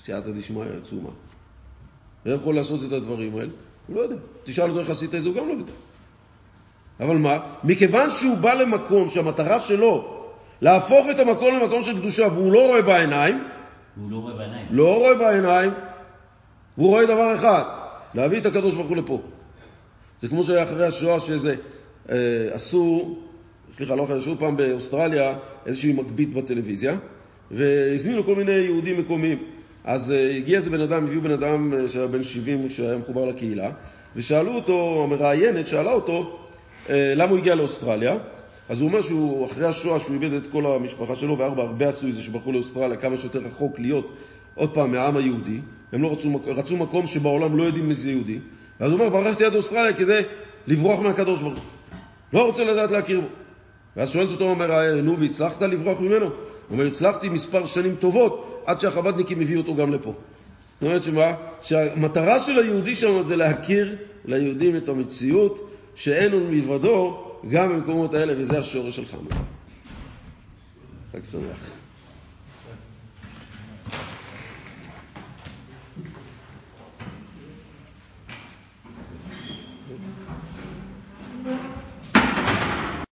סייעתא דשמיא עצומה. ואיך יכול לעשות את הדברים האלה? הוא לא יודע. תשאל אותו איך עשית את זה, הוא גם לא יודע. אבל מה? מכיוון שהוא בא למקום שהמטרה שלו להפוך את המקום למקום של קדושה והוא לא רואה בעיניים, הוא לא רואה בעיניים. לא רואה בעיניים, הוא רואה דבר אחד, להביא את הקדוש ברוך הוא לפה. זה כמו שהיה אחרי השואה שאיזה, אה, עשו, סליחה, לא אחרי השואה, פעם באוסטרליה, איזושהי מגבית בטלוויזיה, והזמינו כל מיני יהודים מקומיים. אז אה, הגיע איזה בן אדם, הביאו בן אדם אה, שהיה בן 70, שהיה מחובר לקהילה, ושאלו אותו, המראיינת שאלה אותו, אה, למה הוא הגיע לאוסטרליה. אז הוא אומר שהוא, אחרי השואה, שהוא איבד את כל המשפחה שלו, וארבע, הרבה עשו את זה שברחו לאוסטרליה כמה שיותר רחוק להיות עוד פעם מהעם היהודי. הם לא רצו, רצו מקום שבעולם לא יודעים מי זה יהודי. ואז הוא אומר, ברחתי עד אוסטרליה כדי לברוח מהקדוש ברוך הוא. לא רוצה לדעת להכיר בו. ואז שואלת אותו המראיין, נו, והצלחת לברוח ממנו? הוא אומר, הצלחתי מספר שנים טובות, עד שהחב"דניקים הביאו אותו גם לפה. זאת אומרת שמה? שהמטרה של היהודי שם זה להכיר ליהודים את המציאות שאין עוד מלבדו גם במקומות האלה, וזה השורש של חנוכה. חג שמח.